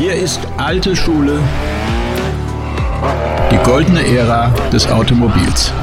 Hier ist alte Schule, die goldene Ära des Automobils.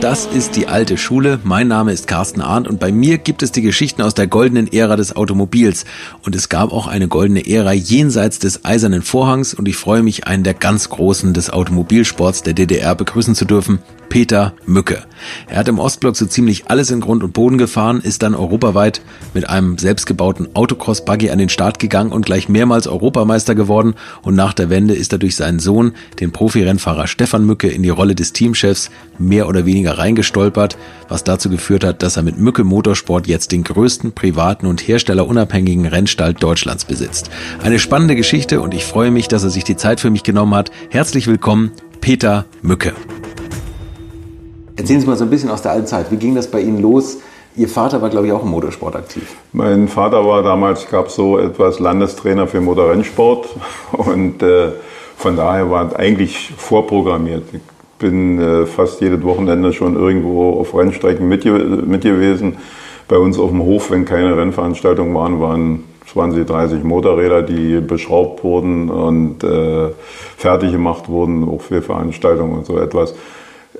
Das ist die alte Schule. Mein Name ist Carsten Arndt und bei mir gibt es die Geschichten aus der goldenen Ära des Automobils. Und es gab auch eine goldene Ära jenseits des eisernen Vorhangs und ich freue mich, einen der ganz Großen des Automobilsports der DDR begrüßen zu dürfen, Peter Mücke. Er hat im Ostblock so ziemlich alles in Grund und Boden gefahren, ist dann europaweit mit einem selbstgebauten Autocross-Buggy an den Start gegangen und gleich mehrmals Europameister geworden und nach der Wende ist er durch seinen Sohn, den Profirennfahrer Stefan Mücke, in die Rolle des Teamchefs mehr oder weniger reingestolpert, was dazu geführt hat, dass er mit Mücke Motorsport jetzt den größten privaten und herstellerunabhängigen Rennstall Deutschlands besitzt. Eine spannende Geschichte und ich freue mich, dass er sich die Zeit für mich genommen hat. Herzlich willkommen, Peter Mücke. Erzählen Sie mal so ein bisschen aus der alten Zeit. Wie ging das bei Ihnen los? Ihr Vater war, glaube ich, auch im Motorsport aktiv. Mein Vater war damals, gab so etwas Landestrainer für Motorrennsport und äh, von daher war eigentlich vorprogrammiert. Ich bin äh, fast jedes Wochenende schon irgendwo auf Rennstrecken mit, mit gewesen. Bei uns auf dem Hof, wenn keine Rennveranstaltungen waren, waren 20, 30 Motorräder, die beschraubt wurden und äh, fertig gemacht wurden, auch für Veranstaltungen und so etwas.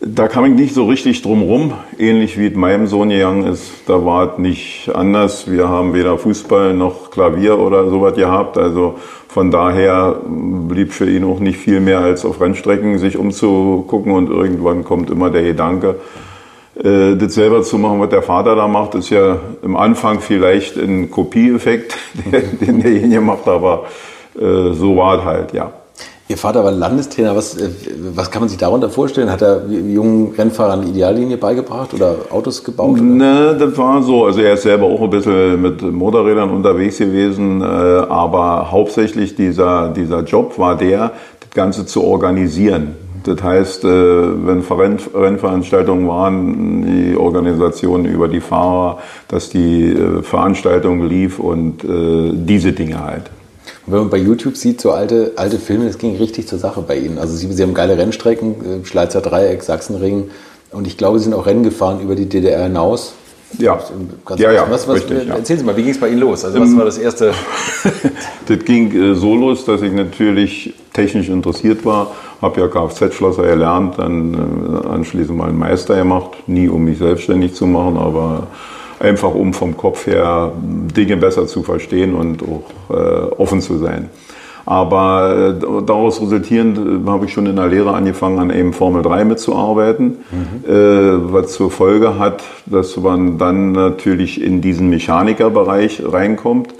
Da kam ich nicht so richtig drum rum, ähnlich wie es meinem Sohn gegangen ist. Da war es nicht anders. Wir haben weder Fußball noch Klavier oder sowas gehabt. Also von daher blieb für ihn auch nicht viel mehr als auf Rennstrecken sich umzugucken und irgendwann kommt immer der Gedanke, äh, das selber zu machen, was der Vater da macht, ist ja im Anfang vielleicht ein Kopieeffekt, den derjenige macht, aber äh, so war es halt, ja. Ihr Vater war Landestrainer. Was, äh, was kann man sich darunter vorstellen? Hat er jungen Rennfahrern eine Ideallinie beigebracht oder Autos gebaut? Oder? Ne, das war so. Also er ist selber auch ein bisschen mit Motorrädern unterwegs gewesen, äh, aber hauptsächlich dieser, dieser Job war der, das Ganze zu organisieren. Das heißt, äh, wenn Rennveranstaltungen waren, die Organisation über die Fahrer, dass die Veranstaltung lief und diese Dinge halt. Und wenn man bei YouTube sieht, so alte, alte Filme, das ging richtig zur Sache bei Ihnen. Also Sie, Sie haben geile Rennstrecken, äh, Schleizer Dreieck, Sachsenring. Und ich glaube, Sie sind auch Rennen gefahren über die DDR hinaus. Ja, ja, ja, was, was, richtig, ja. Erzählen Sie mal, wie ging es bei Ihnen los? Also was ähm, war das erste? das ging äh, so los, dass ich natürlich technisch interessiert war, habe ja Kfz-Schlosser erlernt, dann äh, anschließend mal einen Meister gemacht, nie um mich selbstständig zu machen, aber einfach um vom Kopf her Dinge besser zu verstehen und auch äh, offen zu sein. Aber äh, daraus resultierend äh, habe ich schon in der Lehre angefangen, an eben Formel 3 mitzuarbeiten, mhm. äh, was zur Folge hat, dass man dann natürlich in diesen Mechanikerbereich reinkommt.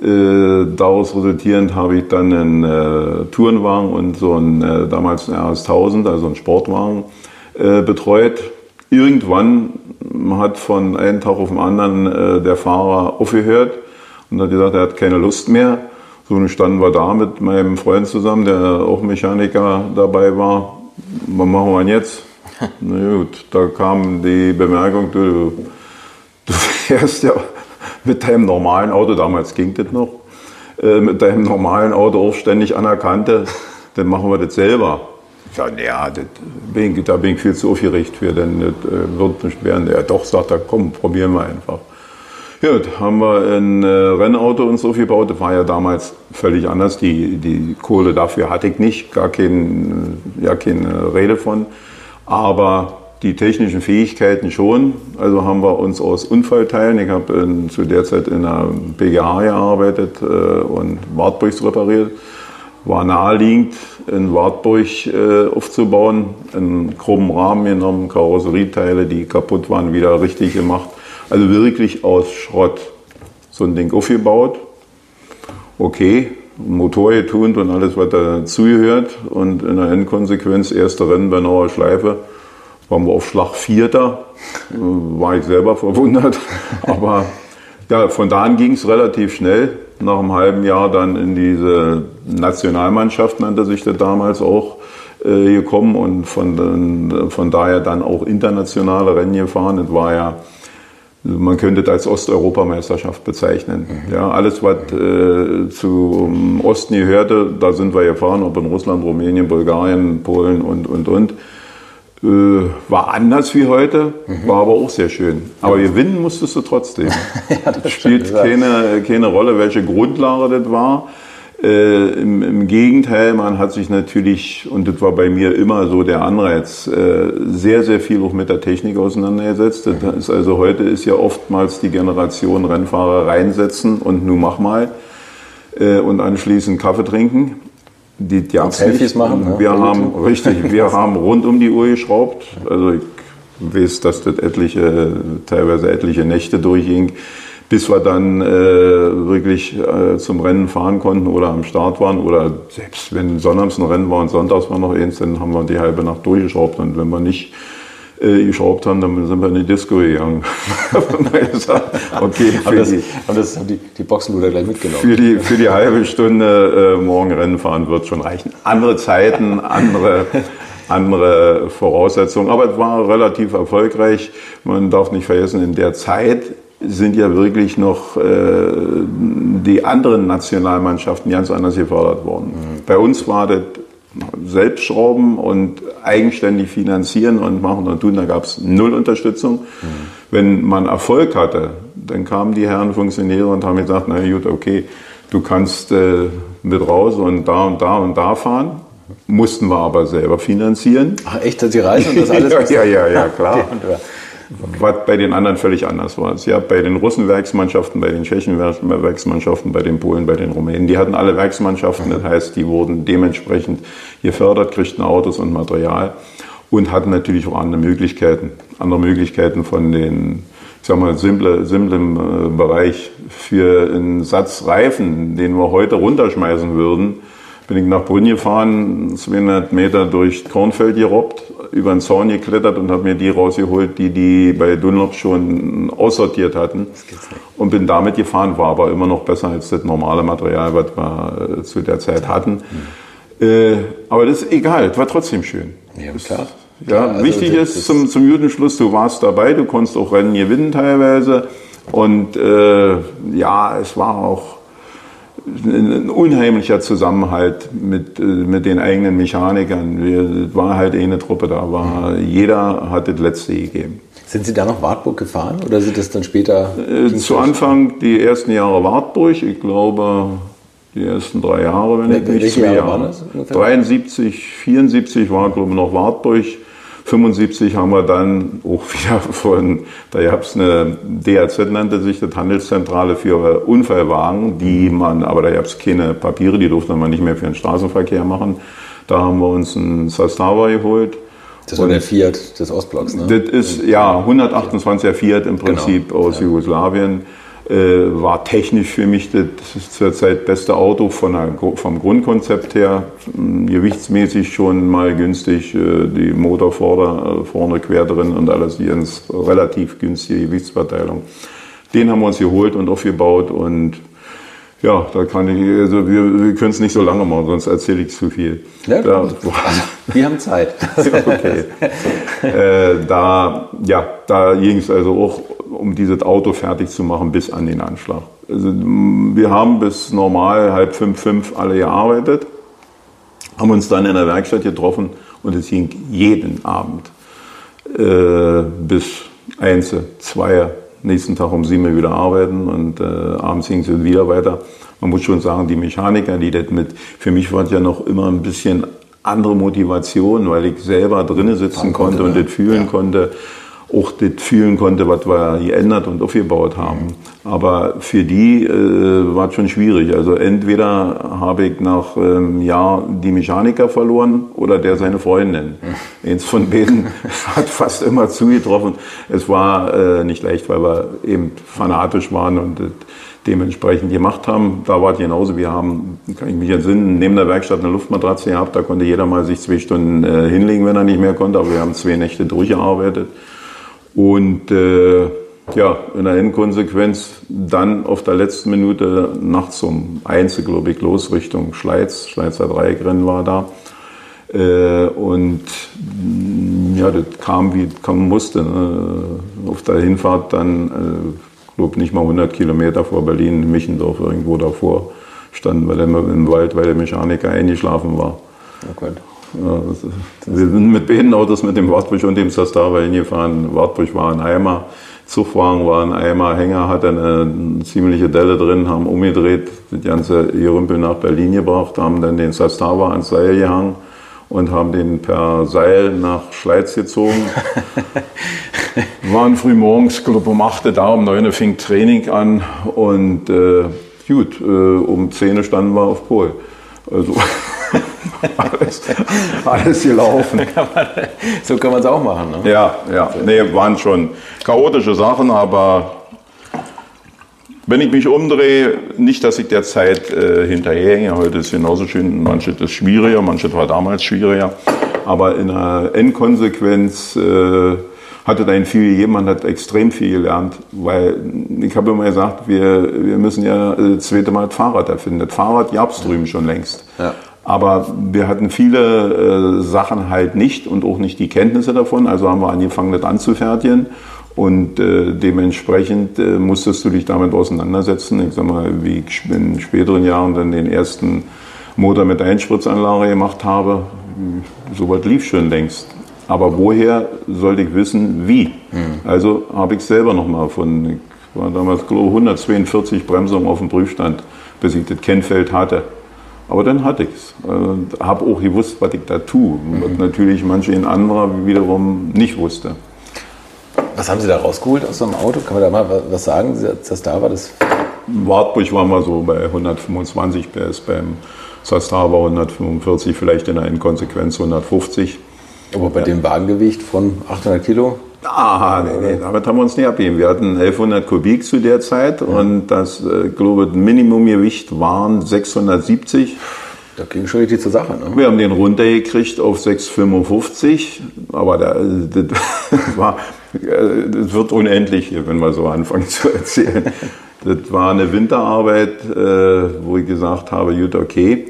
Äh, daraus resultierend habe ich dann einen äh, Tourenwagen und so einen äh, damals einen RS1000, also einen Sportwagen, betreut. Irgendwann hat von einem Tag auf den anderen äh, der Fahrer aufgehört und hat gesagt, er hat keine Lust mehr. So dann standen wir da mit meinem Freund zusammen, der auch Mechaniker dabei war. Was machen wir denn jetzt? Na gut, da kam die Bemerkung, du, du fährst ja mit deinem normalen Auto, damals ging das noch, äh, mit deinem normalen Auto auch ständig anerkannte, dann machen wir das selber. Ja, ja, das bin da bin ich viel zu aufgeregt für, denn das äh, wird nicht werden. Ja, doch, sagt er, komm, probieren wir einfach. Ja, haben wir ein äh, Rennauto uns aufgebaut. Das war ja damals völlig anders. Die, die Kohle dafür hatte ich nicht, gar kein, ja, keine Rede von. Aber die technischen Fähigkeiten schon. Also haben wir uns aus Unfallteilen, ich habe zu der Zeit in einer BGH gearbeitet äh, und Wartburgs repariert, war naheliegend, in Wartburg äh, aufzubauen, einen groben Rahmen genommen, Karosserieteile, die kaputt waren, wieder richtig gemacht. Also wirklich aus Schrott so ein Ding aufgebaut. Okay, Motor getunt und alles, was dazugehört. Und in der Endkonsequenz, erste Rennen bei Nauer Schleife, waren wir auf Schlag Vierter. War ich selber verwundert. Aber ja, von da an ging es relativ schnell nach einem halben Jahr dann in diese Nationalmannschaft, nannte sich das damals auch, äh, gekommen und von, von daher dann auch internationale Rennen gefahren. Das war ja, man könnte das als Osteuropameisterschaft bezeichnen. Mhm. Ja, alles, was äh, zum Osten gehörte, da sind wir gefahren, ob in Russland, Rumänien, Bulgarien, Polen und, und, und. Äh, war anders wie heute, mhm. war aber auch sehr schön. Aber gewinnen musstest du trotzdem. ja, das spielt keine, keine Rolle, welche Grundlage das war. Äh, im, im, Gegenteil, man hat sich natürlich, und das war bei mir immer so der Anreiz, äh, sehr, sehr viel auch mit der Technik auseinandergesetzt. Das mhm. ist also heute ist ja oftmals die Generation Rennfahrer reinsetzen und nun mach mal äh, und anschließend Kaffee trinken. Die, die und Selfies machen. Ne? Wir haben, richtig, wir haben rund um die Uhr geschraubt. Also ich weiß, dass das etliche, teilweise etliche Nächte durchging bis wir dann äh, wirklich äh, zum Rennen fahren konnten oder am Start waren. Oder selbst wenn sonnabends ein Rennen war und sonntags war noch eins, dann haben wir die halbe Nacht durchgeschraubt. Und wenn wir nicht äh, geschraubt haben, dann sind wir in die Disco gegangen. okay, haben das, haben das haben die, die Boxenluder gleich mitgenommen? Für die, für die halbe Stunde äh, morgen Rennen fahren wird schon reichen. Andere Zeiten, andere andere Voraussetzungen. Aber es war relativ erfolgreich. Man darf nicht vergessen, in der Zeit sind ja wirklich noch äh, die anderen Nationalmannschaften ganz anders gefördert worden. Mhm. Bei uns war das Selbstschrauben und eigenständig finanzieren und machen und tun, da gab es null Unterstützung. Mhm. Wenn man Erfolg hatte, dann kamen die Herren Funktionäre und haben gesagt, na gut, okay, du kannst äh, mit raus und da und da und da fahren. Mussten wir aber selber finanzieren. Ach echt, dass die Reise und das alles? ja, ja, ja, klar. was bei den anderen völlig anders war. Ja, bei den Russen Werksmannschaften, bei den Tschechen Werksmannschaften, bei den Polen, bei den Rumänen, die hatten alle Werksmannschaften, das heißt, die wurden dementsprechend gefördert, kriegten Autos und Material und hatten natürlich auch andere Möglichkeiten, andere Möglichkeiten von den, ich sag mal, simple, simplem äh, Bereich für einen Satz Reifen, den wir heute runterschmeißen würden, bin ich nach Brünn gefahren, 200 Meter durch Kornfeld gerobbt, über den Zaun geklettert und habe mir die rausgeholt, die die bei Dunlop schon aussortiert hatten. Und bin damit gefahren, war aber immer noch besser als das normale Material, was wir äh, zu der Zeit hatten. Mhm. Äh, aber das ist egal, es war trotzdem schön. Ja, klar. Ja, also wichtig das, ist zum, zum Judenschluss, du warst dabei, du konntest auch Rennen gewinnen teilweise. Und äh, ja, es war auch ein unheimlicher Zusammenhalt mit, äh, mit den eigenen Mechanikern. Wir war halt eh eine Truppe da, war, jeder hat das letzte gegeben. Sind Sie da noch Wartburg gefahren oder sind das dann später? Äh, zu Anfang die ersten Jahre Wartburg, ich glaube die ersten drei Jahre, wenn ich nicht zwei Jahre. Das 73, 74 war glaube ich noch Wartburg. 75 haben wir dann auch wieder von, da gab es eine DAZ, nannte sich das Handelszentrale für Unfallwagen, die man, aber da gab es keine Papiere, die durfte man nicht mehr für den Straßenverkehr machen. Da haben wir uns einen Sastava geholt. Das war der Fiat des Ostblocks, ne? Das ist, ja, 128er Fiat im genau. Prinzip genau. aus ja. Jugoslawien. Äh, war technisch für mich das zurzeit beste Auto von der, vom Grundkonzept her. Hm, gewichtsmäßig schon mal günstig, äh, die Motor vorne, äh, vorne quer drin und alles hier ins relativ günstige Gewichtsverteilung. Den haben wir uns geholt und aufgebaut und ja, da kann ich, also wir, wir können es nicht so lange machen, sonst erzähle ich zu viel. Ja, da, also, wir haben Zeit. okay. äh, da, ja, da ging es also auch um dieses Auto fertig zu machen bis an den Anschlag. Also, wir haben bis normal halb fünf, fünf alle gearbeitet, haben uns dann in der Werkstatt getroffen und es ging jeden Abend äh, bis eins, zwei, nächsten Tag um sieben wieder arbeiten und äh, abends ging es wieder weiter. Man muss schon sagen, die Mechaniker, die das mit, für mich war es ja noch immer ein bisschen andere Motivation, weil ich selber drinnen sitzen konnte, und das fühlen ja. konnte auch das fühlen konnte, was wir geändert und aufgebaut haben. Aber für die äh, war es schon schwierig. Also entweder habe ich nach einem ähm, Jahr die Mechaniker verloren oder der seine Freundin. Eins von beiden hat fast immer zugetroffen. Es war äh, nicht leicht, weil wir eben fanatisch waren und äh, dementsprechend gemacht haben. Da war es genauso. Wir haben, kann ich mich entsinnen, neben der Werkstatt eine Luftmatratze gehabt. Da konnte jeder mal sich zwei Stunden äh, hinlegen, wenn er nicht mehr konnte. Aber wir haben zwei Nächte durchgearbeitet. Und äh, ja, in der Endkonsequenz dann auf der letzten Minute nachts um eins, glaube ich, los Richtung Schleiz. Schleizer Dreieckrennen war da. Äh, und ja, das kam wie es kommen musste. Ne? Auf der Hinfahrt dann, äh, glaube nicht mal 100 Kilometer vor Berlin, Michendorf irgendwo davor, standen wir dann im Wald, weil der Mechaniker eingeschlafen war. Oh wir sind mit beiden Autos mit dem Wartburg und dem Sastava hingefahren. Wartburg war ein Eimer, Zugwagen war ein Eimer, Hänger hatte eine ziemliche Delle drin, haben umgedreht, die ganze Gerümpel nach Berlin gebracht, haben dann den Sastava ans Seil gehangen und haben den per Seil nach Schleiz gezogen. waren früh morgens, glaube um 8 da, um 9 Uhr fing Training an und äh, gut, äh, um 10 Uhr standen wir auf Pol. Also alles, alles gelaufen. so kann man es auch machen. Ne? Ja, ja. Nee, waren schon chaotische Sachen, aber wenn ich mich umdrehe, nicht, dass ich der Zeit äh, hinterherhänge, heute ist genauso schön, manches ist schwieriger, manches war damals schwieriger, aber in der Endkonsequenz äh, hat es einen viel man hat extrem viel gelernt, weil ich habe immer gesagt, wir, wir müssen ja äh, das zweite Mal das Fahrrad erfinden. Das Fahrrad gab es drüben schon längst. Ja. Aber wir hatten viele äh, Sachen halt nicht und auch nicht die Kenntnisse davon. Also haben wir angefangen, das anzufertigen. Und äh, dementsprechend äh, musstest du dich damit auseinandersetzen. Ich sag mal, wie ich in späteren Jahren dann den ersten Motor mit Einspritzanlage gemacht habe, sowas lief schon längst. Aber woher sollte ich wissen, wie? Mhm. Also habe ich selber nochmal erfunden. Ich war damals, glaube ich, 142 Bremsungen auf dem Prüfstand, bis ich das Kennfeld hatte. Aber dann hatte ich es. Äh, habe auch gewusst, was ich da tue. Mhm. Was natürlich manche in anderer wiederum nicht wusste. Was haben Sie da rausgeholt aus so einem Auto? Kann man da mal was sagen, dass da war? Das Wartburg waren wir so bei 125 PS, beim Sastava 145, vielleicht in der Inkonsequenz 150. Aber bei ja. dem Wagengewicht von 800 Kilo? Ah, nee, nee, damit haben wir uns nicht abgeben. Wir hatten 1100 Kubik zu der Zeit ja. und das, äh, glaube ich, Minimumgewicht waren 670. Da ging schon richtig zur Sache. Ne? Wir haben den runtergekriegt auf 6,55, aber da, das, war, äh, das wird unendlich wenn wir so anfangen zu erzählen. Das war eine Winterarbeit, äh, wo ich gesagt habe, gut, okay,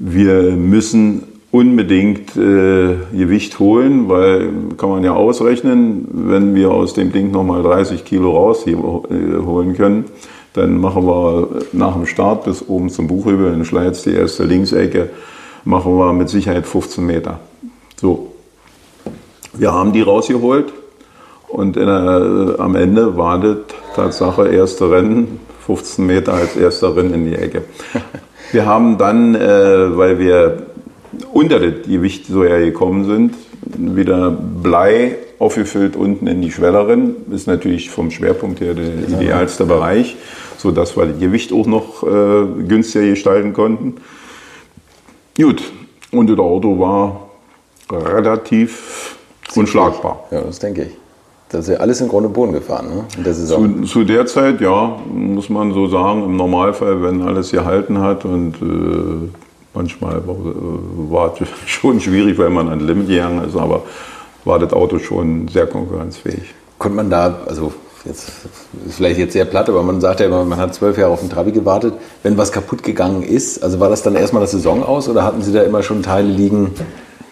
wir müssen unbedingt äh, Gewicht holen, weil kann man ja ausrechnen, wenn wir aus dem Ding nochmal 30 Kilo rausholen äh, können, dann machen wir nach dem Start bis oben zum Buchhübel in Schleiz, die erste Linksecke, machen wir mit Sicherheit 15 Meter. So, wir haben die rausgeholt und der, äh, am Ende war das Tatsache erste Rennen, 15 Meter als erster Rennen in die Ecke. Wir haben dann, äh, weil wir unter das Gewicht so hergekommen sind. Wieder Blei aufgefüllt unten in die Schwellerin. Ist natürlich vom Schwerpunkt her der idealste Bereich, sodass wir das Gewicht auch noch äh, günstiger gestalten konnten. Gut, und das Auto war relativ unschlagbar. Ja, das denke ich. Das ist ja alles in Grund und Boden gefahren, ne? In der Saison. Zu, zu, der Zeit, ja, muss man so sagen, im Normalfall, wenn alles gehalten hat und äh, Manchmal war es schon schwierig, weil man an Limit gegangen ist, aber war das Auto schon sehr konkurrenzfähig. Konnte man da, also jetzt ist vielleicht jetzt sehr platt, aber man sagt ja immer, man hat zwölf Jahre auf den Trabi gewartet. Wenn was kaputt gegangen ist, also war das dann erstmal das Saison aus oder hatten Sie da immer schon Teile liegen,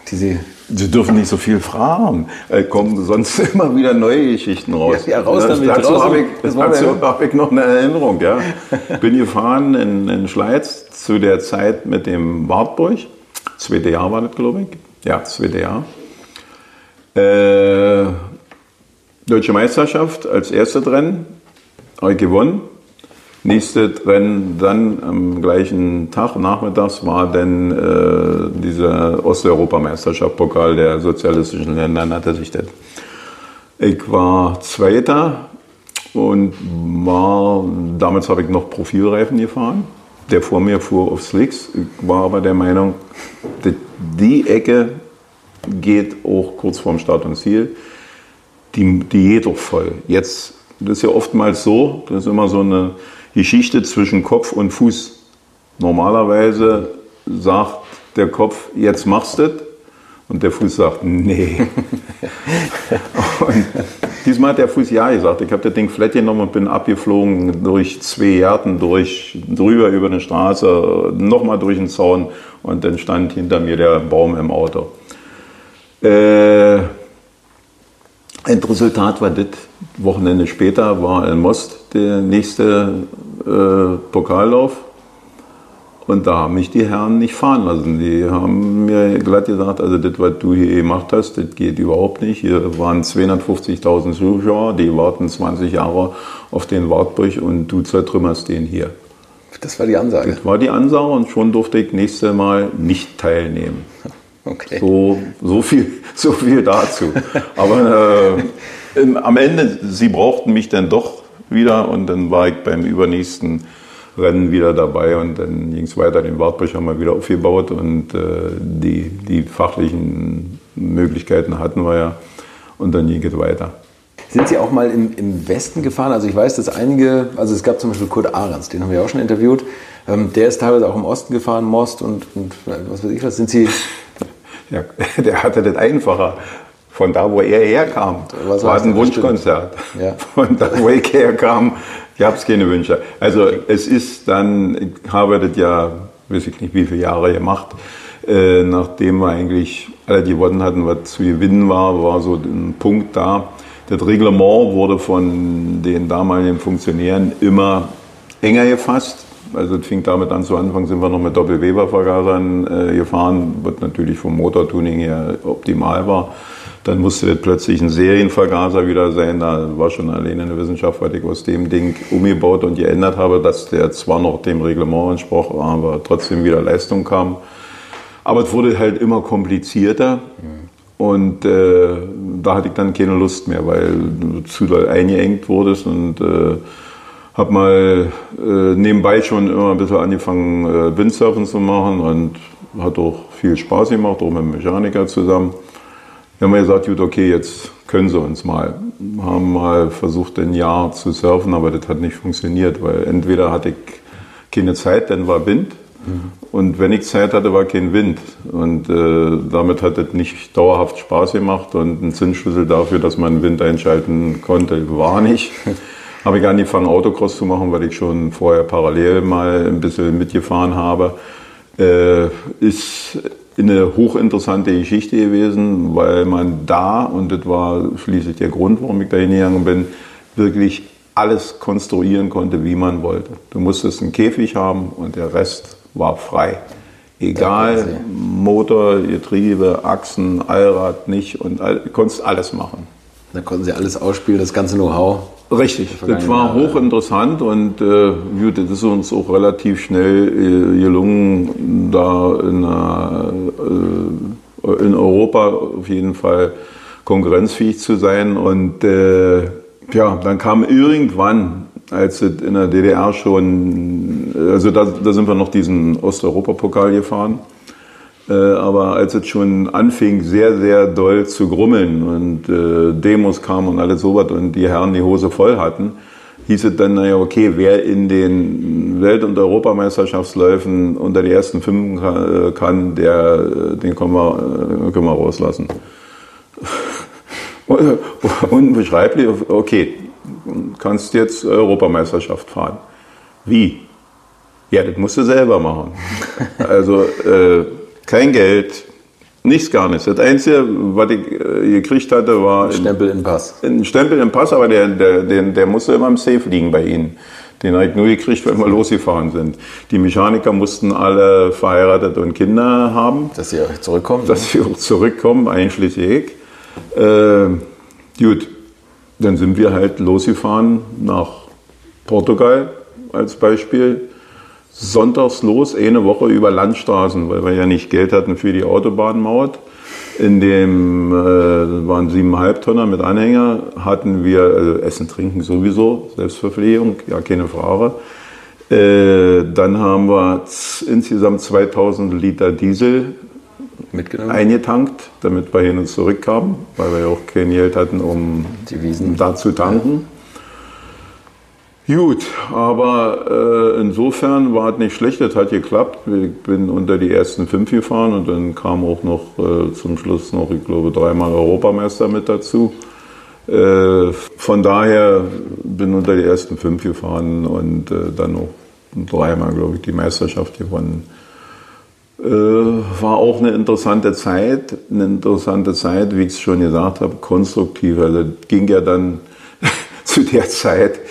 die Sie Sie dürfen nicht so viel fragen. Äh, kommen sonst immer wieder neue Geschichten raus. Ja, ja raus damit. Dazu habe ich, dazu hab ich noch eine Erinnerung. Ja. Bin gefahren in, in Schleiz zu der Zeit mit dem Wartburg. Zweite Jahr war das, glaube ich. Ja, zweite Jahr. Äh, Deutsche Meisterschaft als erste Rennen. Habe ich gewonnen. Nächste Rennen dann am gleichen Tag, nachmittags, war dann äh, dieser Osteuropameisterschaft, Pokal der sozialistischen Länder, nannte sich das. Ich war Zweiter und war, damals habe ich noch Profilreifen gefahren. Der vor mir fuhr auf Slicks. Ich war aber der Meinung, die Ecke geht auch kurz vorm Start und Ziel. Die, die doch voll. Jetzt, das ist ja oftmals so, das ist immer so eine Geschichte zwischen Kopf und Fuß. Normalerweise sagt der Kopf, jetzt machst du. Und der Fuß sagt, nee. und diesmal hat der Fuß ja gesagt. Ich habe das Ding flat genommen und bin abgeflogen durch zwei Gärten, durch, drüber über eine Straße, nochmal durch den Zaun und dann stand hinter mir der Baum im Auto. Äh, Endresultat war das, Wochenende später war in Most der nächste äh, Pokallauf. Und da haben mich die Herren nicht fahren lassen. Die haben mir glatt gesagt, also das, was du hier gemacht hast, das geht überhaupt nicht. Hier waren 250.000 Zuschauer, die warten 20 Jahre auf den Wartburg und du zertrümmerst den hier. Das war die Ansage. Das war die Ansage und schon durfte ich nächstes Mal nicht teilnehmen. Okay. So, so, viel, so viel dazu. Aber äh, am Ende, sie brauchten mich dann doch wieder und dann war ich beim übernächsten Rennen wieder dabei und dann ging es weiter. Den Wartburg haben wir wieder aufgebaut und äh, die, die fachlichen Möglichkeiten hatten wir ja und dann ging es weiter. Sind Sie auch mal im, im Westen gefahren? Also ich weiß, dass einige, also es gab zum Beispiel Kurt Ahrens, den haben wir auch schon interviewt. Ähm, der ist teilweise auch im Osten gefahren, Most und, und was weiß ich was. Sind Sie? Ja, der hatte das einfacher. Von da, wo er herkam, was war es ein Wunschkonzert. Ja. Von da, wo ich herkam, gab es keine Wünsche. Also es ist dann, ich habe das ja, weiß ich nicht wie viele Jahre gemacht, äh, nachdem wir eigentlich alle gewonnen hatten, was zu gewinnen war, war so ein Punkt da, das Reglement wurde von den damaligen Funktionären immer enger gefasst. Also es fing damit an, zu Anfang sind wir noch mit Doppelweber-Vergasern äh, gefahren, was natürlich vom Motortuning her optimal war. Dann musste das plötzlich ein Serienvergaser wieder sein. Da war schon alleine eine Wissenschaft, weil ich aus dem Ding umgebaut und geändert habe, dass der zwar noch dem Reglement entsprach, aber trotzdem wieder Leistung kam. Aber es wurde halt immer komplizierter. Mhm. Und äh, da hatte ich dann keine Lust mehr, weil du zu doll eingeengt wurdest und äh, habe mal äh, nebenbei schon immer ein bisschen angefangen, äh, Windsurfen zu machen und hat auch viel Spaß gemacht, auch mit dem Mechaniker zusammen. Wir haben gesagt, gut, okay, jetzt können sie uns mal. Haben mal versucht, ein Jahr zu surfen, aber das hat nicht funktioniert, weil entweder hatte ich keine Zeit, dann war Wind und wenn ich Zeit hatte, war kein Wind. Und äh, damit hat es nicht dauerhaft Spaß gemacht. Und ein Zinsschlüssel dafür, dass man Wind einschalten konnte, war nicht. habe ich angefangen, Autocross zu machen, weil ich schon vorher parallel mal ein bisschen mitgefahren habe. Äh, ist eine hochinteressante Geschichte gewesen, weil man da, und das war schließlich der Grund, warum ich da hingegangen bin, wirklich alles konstruieren konnte, wie man wollte. Du musstest einen Käfig haben und der Rest war frei. Egal, Motor, Getriebe, Achsen, Allrad nicht und all, konntest alles machen. Da konnten Sie alles ausspielen, das ganze Know-how. Richtig, das war hochinteressant und äh, das ist uns auch relativ schnell äh, gelungen, da in, äh, in, Europa auf jeden Fall konkurrenzfähig zu sein. Und äh, ja, dann kam irgendwann als es in der DDR schon, also da, da sind wir noch diesen Osteuropapokal gefahren, aber als es schon anfing, sehr, sehr doll zu grummeln und äh, Demos kamen und alles sowas und die Herren die Hose voll hatten, hieß es dann, naja, okay, wer in den Welt- und Europameisterschaftsläufen unter die ersten fünf kann, der, den können wir, können wir rauslassen. Unbeschreiblich, okay, kannst jetzt Europameisterschaft fahren. Wie? Ja, das musst du selber machen. Also äh, kein Geld, nichts gar nichts. Das Einzige, was ich äh, gekriegt hatte, war... Ein Stempel im Pass. Ein Stempel im Pass, aber der, der, der, der musste immer im Safe liegen bei Ihnen. Den habe ich nur gekriegt, wenn wir losgefahren sind. Die Mechaniker mussten alle verheiratet und Kinder haben. Dass sie auch zurückkommen. Dass sie auch zurückkommen, einschließlich ich. Äh, gut, dann sind wir halt losgefahren nach Portugal als Beispiel. Sonntags los, eine Woche über Landstraßen, weil wir ja nicht Geld hatten für die Autobahnmaut. In dem äh, waren siebeneinhalb Tonner mit Anhänger, hatten wir also Essen, Trinken sowieso, Selbstverpflegung, ja keine Frage. Äh, dann haben wir insgesamt 2000 Liter Diesel? Eingetankt, damit wir hin und zurück kamen, weil wir ja auch kein Geld hatten, um da zu tanken. Gut, aber äh, insofern war es nicht schlecht, es hat geklappt. Ich bin unter die ersten fünf gefahren und dann kam auch noch äh, zum Schluss noch, ich glaube, dreimal Europameister mit dazu. Äh, von daher bin unter die ersten fünf gefahren und äh, dann noch dreimal, glaube ich, die Meisterschaft gewonnen. Äh, war auch eine interessante Zeit, eine interessante Zeit, wie ich es schon gesagt habe, konstruktiv. Also ging ja dann zu der Zeit,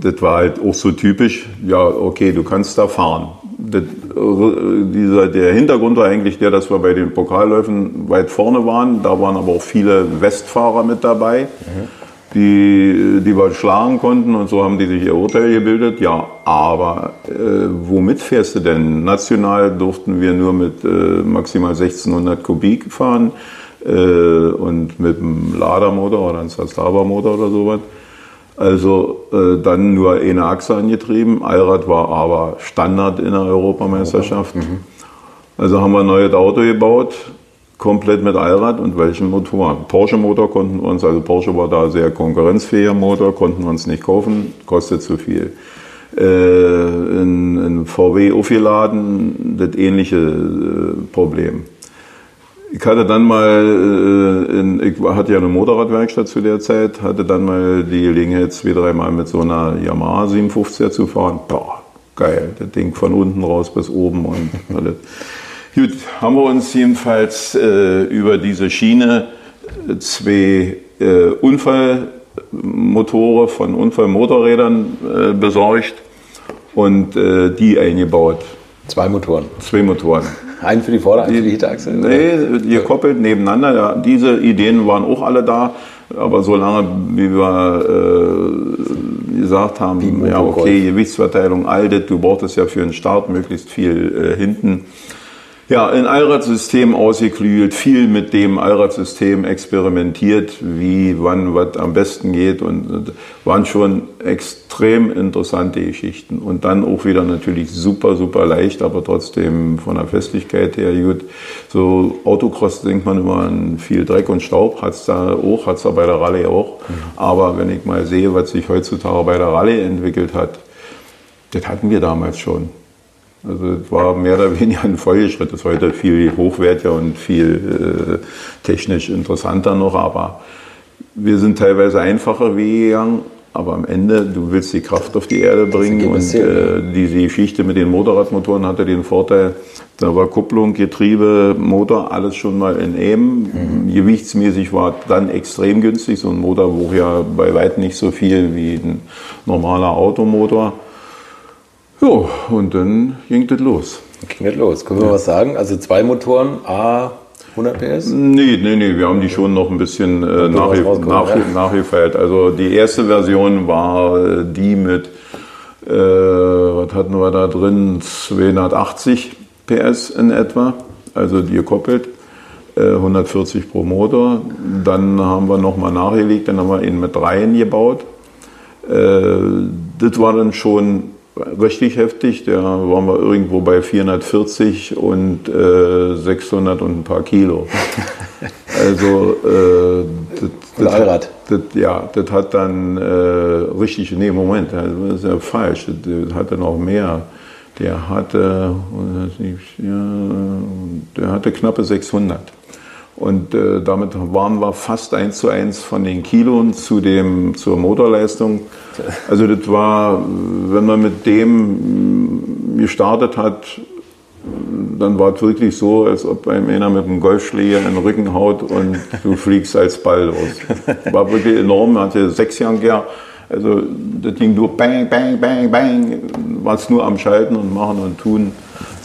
das war halt auch so typisch, ja, okay, du kannst da fahren. das, dieser, der Hintergrund war eigentlich der, dass wir bei den Pokalläufen weit vorne waren. Da waren aber auch viele Westfahrer mit dabei, mhm. die, die wir schlagen konnten und so haben die sich ihr Urteil gebildet. Ja, aber äh, womit fährst du denn? National durften wir nur mit äh, maximal 1600 Kubik fahren äh, und mit einem Ladermotor oder einem Zastava-Motor oder sowas. Also äh, dann nur eine Achse angetrieben. Allrad war aber Standard in der Europameisterschaft. Mhm. Also haben wir ein neues Auto gebaut, komplett mit Allrad und welchen Motoren. Porsche-Motor konnten wir uns, also Porsche war da sehr konkurrenzfähiger Motor, konnten wir uns nicht kaufen, kostet zu viel. Äh, in, in VW aufgeladen, das ähnliche äh, Problem. Ich hatte dann mal, äh, in, ich hatte ja eine Motorradwerkstatt zu der Zeit, hatte dann mal die Gelegenheit, zwei, dreimal mit so einer Yamaha 750er zu fahren. Boah, geil, das Ding von unten raus bis oben und alles. Gut, haben wir uns jedenfalls äh, über diese Schiene zwei äh, Unfallmotore von Unfallmotorrädern äh, besorgt und äh, die eingebaut. Zwei Motoren. Zwei Motoren. Einen für die Vorder-, einen für die Hinterachse? Nee, gekoppelt nebeneinander. Ja, diese Ideen waren auch alle da. Aber solange, wie wir äh, gesagt haben, ja okay, Gewichtsverteilung, all das, du brauchtest ja für den Start möglichst viel äh, hinten. Ja, ein Allradsystem ausgeklügelt, viel mit dem Allradsystem experimentiert, wie, wann, was am besten geht und waren schon extrem interessante Geschichten. Und dann auch wieder natürlich super, super leicht, aber trotzdem von der Festigkeit her gut. So Autocross denkt man immer an viel Dreck und Staub, hat's da auch, hat's da bei der Rallye auch. Mhm. Aber wenn ich mal sehe, was sich heutzutage bei der Rallye entwickelt hat, das hatten wir damals schon. Also es war mehr oder weniger ein Folgeschritt. Das ist heute viel hochwertiger und viel äh, technisch interessanter noch, aber wir sind teilweise einfacher Wege gegangen. Aber am Ende, du willst die Kraft auf die Erde bringen und äh, diese Geschichte mit den Motorradmotoren hatte den Vorteil, da war Kupplung, Getriebe, Motor, alles schon mal in M. Mhm. Gewichtsmäßig war dann extrem günstig. So ein Motor wog ja bei weitem nicht so viel wie ein normaler Automotor. Ja, und dann ging das los. Ging das los. Können wir ja. was sagen? Also zwei Motoren, A 100 PS? Nee, nee, nee, wir haben die schon noch ein bisschen äh, nachge nach, ja. nachgefeilt. Also die erste Version war äh, die mit, äh, was hatten wir da drin, 280 PS in etwa, also die gekoppelt. 140 äh, pro Motor. Dann haben wir nochmal nachgelegt, dann haben wir ihn mit dreien gebaut. Äh, das war dann schon richtig heftig. Da waren wir irgendwo bei 440 und äh, 600 und ein paar Kilo. Also äh, das, das, das, ja, das hat dann äh, richtig, nee, Moment, das ist ja falsch. Das hatte noch mehr. Der hatte, der hatte knappe 600. Und äh, damit waren wir fast eins zu eins von den Kiloen zu dem, zur Motorleistung. Also das war, wenn man mit dem gestartet hat, dann war es wirklich so, als ob einem einer mit einem Golfschläger in den Rücken haut und du fliegst als Ball los. War wirklich enorm, man hatte sechs Jahre also das ging nur bang, bang, bang, bang, war es nur am Schalten und machen und tun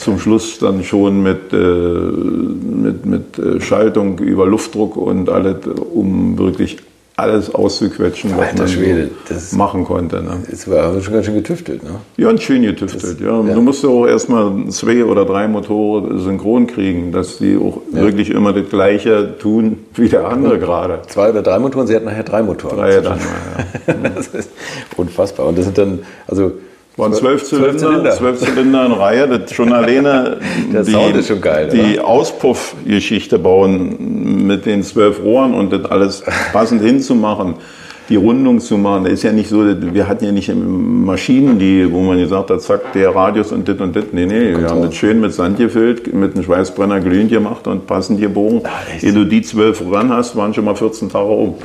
zum Schluss dann schon mit, äh, mit, mit äh, Schaltung über Luftdruck und alles, um wirklich alles auszuquetschen, was man Schwede, so machen konnte. Ne? Das war schon ganz schön getüftelt, ne? Ja, schön getüftelt, das, ja. ja. Du musst ja auch erstmal zwei oder drei Motoren synchron kriegen, dass die auch ja. wirklich immer das Gleiche tun wie der andere gerade. Zwei oder drei Motoren, sie hatten nachher drei Motoren. Drei dann, ja. das ist unfassbar. Und das sind dann, also waren zwölf Zylinder, zwölf Zylinder in Reihe. Das schon alleine Der die, Sound ist schon geil, die Auspuffgeschichte bauen mit den zwölf Rohren und das alles passend hinzumachen, die Rundung zu machen. Das ist ja nicht so, wir hatten ja nicht Maschinen, die, wo man gesagt hat, zack, der Radius und das und das. Nee, nee, wir haben das schön mit Sand gefüllt, mit einem Schweißbrenner glühend gemacht und passend gebogen. Ah, Ehe du die zwölf ran hast, waren schon mal 14 Tage um.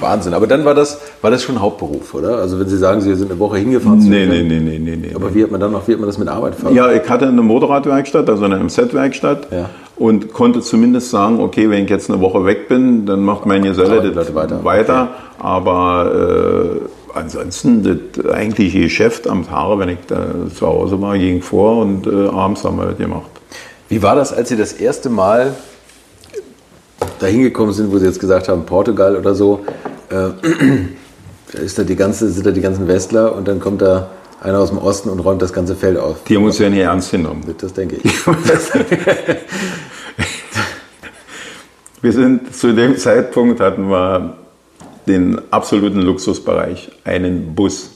Wahnsinn. Aber dann war das, War das schon Hauptberuf, oder? Also wenn Sie sagen, Sie sind eine Woche hingefahren. Nee, nee, nee, nee, nee, nee. Aber wie hat man dann noch, wie hat man das mit Arbeit verbunden? Ja, ich hatte eine Motorradwerkstatt, also eine MZ-Werkstatt. Ja. Und konnte zumindest sagen, okay, wenn ich jetzt eine Woche weg bin, dann macht mein Geselle das weiter. weiter. Aber äh, ansonsten, das eigentliche Geschäft am Tag, wenn ich da zu Hause war, ging vor und äh, abends haben wir das gemacht. Wie war das, als Sie das erste Mal dahin gekommen sind, wo Sie jetzt gesagt haben, Portugal oder so? Äh, da ist da die ganze, sind da die ganzen Westler und dann kommt da einer aus dem Osten und räumt das ganze Feld auf. Die haben uns ja nicht ernst genommen. Das denke ich. Wir sind zu dem Zeitpunkt hatten wir den absoluten Luxusbereich, einen Bus.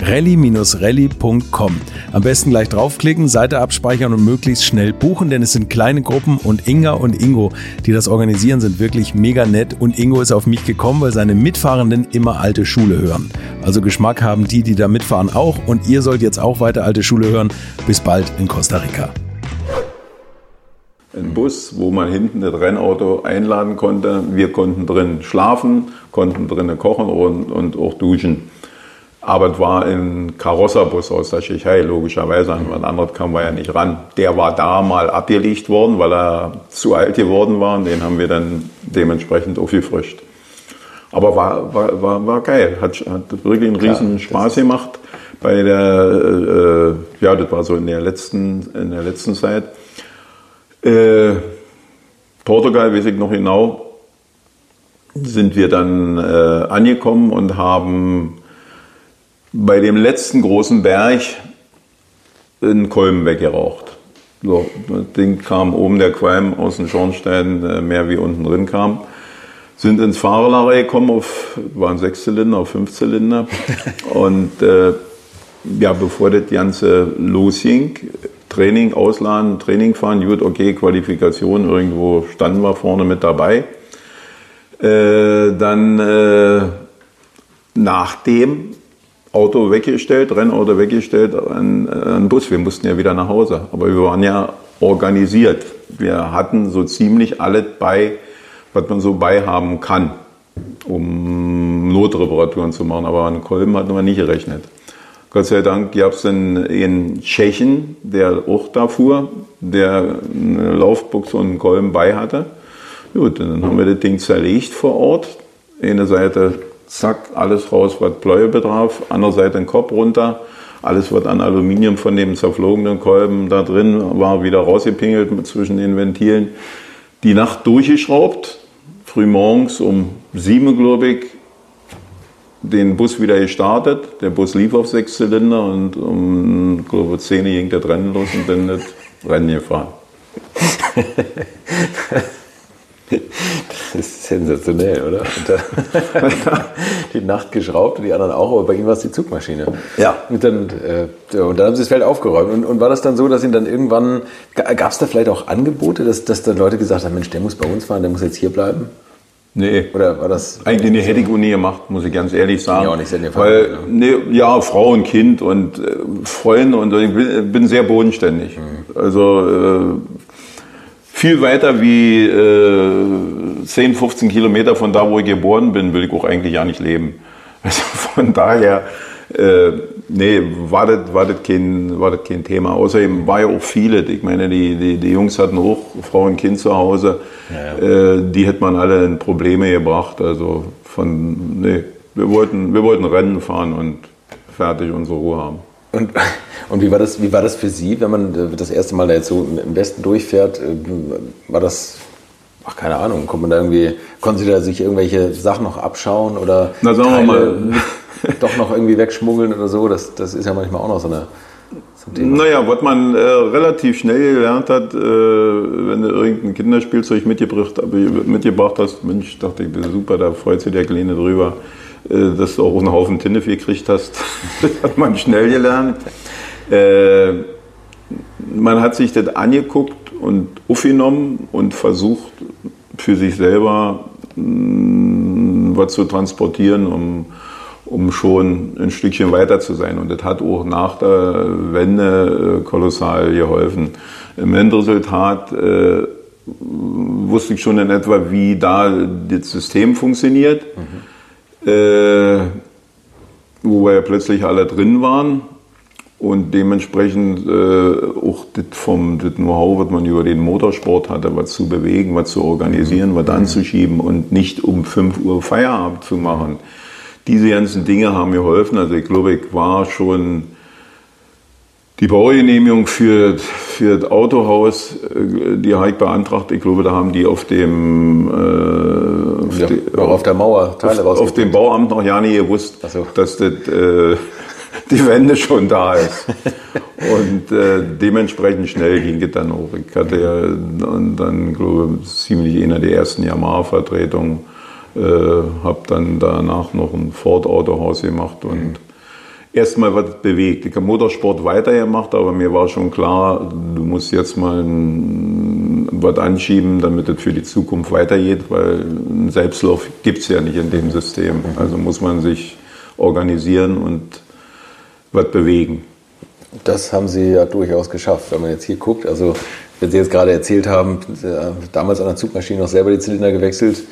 rally-rally.com. Am besten gleich draufklicken, Seite abspeichern und möglichst schnell buchen, denn es sind kleine Gruppen und Inga und Ingo, die das organisieren, sind wirklich mega nett und Ingo ist auf mich gekommen, weil seine Mitfahrenden immer alte Schule hören. Also Geschmack haben die, die da mitfahren auch und ihr sollt jetzt auch weiter alte Schule hören. Bis bald in Costa Rica. Ein Bus, wo man hinten das Rennauto einladen konnte. Wir konnten drin schlafen, konnten drinnen kochen und, und auch duschen. Aber es war ein Karosserbus aus der Tschechei, logischerweise. An was anderes kam wir ja nicht ran. Der war da mal abgelegt worden, weil er zu alt geworden war. Und den haben wir dann dementsprechend aufgefrischt. Aber war, war, war, war geil. Hat, hat wirklich einen riesen Spaß gemacht. Bei der, äh, ja, das war so in der letzten, in der letzten Zeit. Äh, Portugal, weiß ich noch genau, sind wir dann äh, angekommen und haben bei dem letzten großen Berg einen Kolben weggeraucht. So, das Ding kam oben der Qualm aus dem Schornstein, äh, mehr wie unten drin kam. Sind ins Fahrerlager gekommen, auf, waren sechs Zylinder, auf fünf Zylinder. Und äh, ja, bevor das Ganze losging, Training ausladen, Training fahren, gut, okay, Qualifikation, irgendwo standen wir vorne mit dabei. Äh, dann äh, nach dem Auto weggestellt, Rennauto weggestellt, ein, ein Bus. Wir mussten ja wieder nach Hause. Aber wir waren ja organisiert. Wir hatten so ziemlich alles bei, was man so beihaben kann, um Notreparaturen zu machen. Aber an Kolben hatten wir nicht gerechnet. Gott sei Dank gab es einen, einen Tschechen, der auch da fuhr, der eine Laufbuchse und einen Kolben bei hatte. Gut, dann haben wir das Ding zerlegt vor Ort. Eine Seite zack, alles raus, was Bläue betraf, andere Seite den Kopf runter, alles, was an Aluminium von dem zerflogenen Kolben da drin war, wieder rausgepingelt zwischen den Ventilen. Die Nacht durchgeschraubt, früh morgens um sieben, glaube ich, den Bus wieder gestartet. Der Bus lief auf sechs Zylinder und um, glaube zehn ging der Rennen los und dann das Rennen gefahren. Das ist sensationell, oder? die Nacht geschraubt und die anderen auch, aber bei Ihnen war es die Zugmaschine. Ja. Und dann, äh, und dann haben Sie das Feld aufgeräumt. Und, und war das dann so, dass Ihnen dann irgendwann, gab es da vielleicht auch Angebote, dass, dass dann Leute gesagt haben, Mensch, der muss bei uns fahren, der muss jetzt hier bleiben? Nee. Oder war das? Eigentlich nicht, hätte ich nie gemacht, muss ich ganz ehrlich sagen. Ja, auch nicht sehr Weil, nee, ja, Frau und Kind und äh, Freunde und ich bin, bin sehr bodenständig. Mhm. Also äh, viel weiter wie äh, 10, 15 Kilometer von da, wo ich geboren bin, will ich auch eigentlich ja nicht leben. Also von daher, äh, nee, war das, war, das kein, war das kein Thema. Außerdem war ja auch viele, ich meine, die, die, die Jungs hatten auch Frau und Kind zu Hause. Ja, Äh, die hätte man alle in Probleme gebracht. Also von, nee, wir wollten, wir wollten Rennen fahren und fertig unsere Ruhe haben. Und, und wie, war das, wie war das für Sie, wenn man das erste Mal da jetzt so im Westen durchfährt? Äh, War das, ach keine Ahnung, kommt man da irgendwie, konnten Sie da sich irgendwelche Sachen noch abschauen oder Na, sagen wir Teile mal. mit- doch noch irgendwie wegschmuggeln oder so? Das, das ist ja manchmal auch noch so, eine, so ein Thema. Naja, was man äh, relativ schnell gelernt hat, äh, wenn du irgendein Kinderspielzeug mitgebracht, mitgebracht hast, Mensch, dachte ich, super, da freut sich der Kleine drüber, dass du auch einen Haufen Tinnef gekriegt hast. das hat man schnell gelernt. Äh, man hat sich das angeguckt und aufgenommen und versucht, für sich selber mh, was zu transportieren, um, um schon ein Stückchen weiter zu sein. Und das hat auch nach der Wende äh, kolossal geholfen. Im Endresultat äh, wusste ich schon in etwa, wie da das System funktioniert. Äh, wo wir plötzlich alle drin waren und dementsprechend äh, auch das vom das Know-how, was man über den Motorsport hatte, was zu bewegen, was zu organisieren, was anzuschieben und nicht um 5 Uhr Feierabend zu machen. Diese ganzen Dinge haben mir geholfen. Also ich glaube, ich war schon die Baugenehmigung für, für das Autohaus, äh, die habe ich beantragt. Ich glaube, da haben die auf dem, äh, auf Ja, die- auf der Mauer Teile auf, auf dem Bauamt noch ja nie gewusst, so. dass das, äh, die Wende schon da ist. Und äh, dementsprechend schnell ging es dann auch. Ich hatte ja dann, dann glaube ich, ziemlich einer der ersten Yamaha-Vertretungen. Äh, habe dann danach noch ein Ford-Autohaus gemacht und erstmal was bewegt. Ich habe Motorsport weitergemacht, aber mir war schon klar, du musst jetzt mal was anschieben, damit es für die Zukunft weitergeht, weil einen Selbstlauf gibt es ja nicht in dem System. Also muss man sich organisieren und was bewegen. Das haben Sie ja durchaus geschafft, wenn man jetzt hier guckt. Also, wenn Sie jetzt gerade erzählt haben, äh, damals an der Zugmaschine noch selber die Zylinder gewechselt.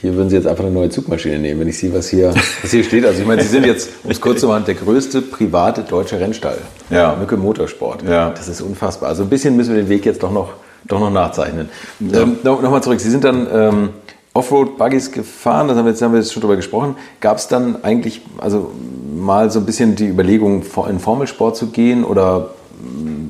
Hier würden Sie jetzt einfach eine neue Zugmaschine nehmen, wenn ich sehe, was hier, was hier steht. Also ich meine, Sie sind jetzt, um es kurz zu machen, der größte private deutsche Rennstall. Ja. Mücke Motorsport. Ja. Das ist unfassbar. Also ein bisschen müssen wir den Weg jetzt doch noch, doch noch nachzeichnen. Ähm, noch, noch mal zurück. Sie sind dann ähm, Offroad-Buggies gefahren, das haben wir jetzt, haben wir jetzt schon drüber gesprochen. Gab es dann eigentlich also mal so ein bisschen die Überlegung, in Formelsport zu gehen oder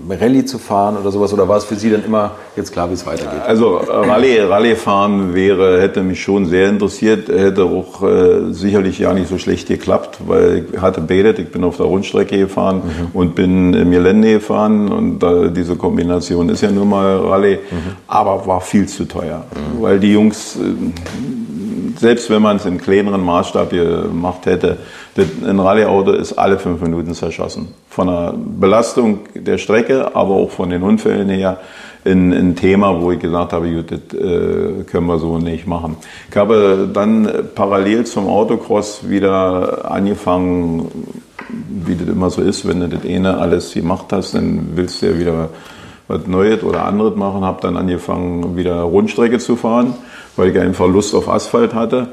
Rallye zu fahren oder sowas? Oder war es für Sie dann immer jetzt klar, wie es weitergeht? Also äh, Rallye, Rallye fahren wäre, hätte mich schon sehr interessiert, hätte auch äh, sicherlich ja nicht so schlecht geklappt, weil ich hatte betet, ich bin auf der Rundstrecke gefahren und bin im Gelände gefahren und äh, diese Kombination ist ja nun mal Rallye, aber war viel zu teuer, weil die Jungs, äh, selbst wenn man es im kleineren Maßstab gemacht hätte, ein Rallye-Auto ist alle fünf Minuten zerschossen. Von der Belastung der Strecke, aber auch von den Unfällen her ein, ein Thema, wo ich gesagt habe, gut, das äh, können wir so nicht machen. Ich habe dann parallel zum Autocross wieder angefangen, wie das immer so ist, wenn du das eine alles gemacht hast, dann willst du ja wieder was Neues oder anderes machen. Habe dann angefangen, wieder Rundstrecke zu fahren, weil ich einfach Lust auf Asphalt hatte.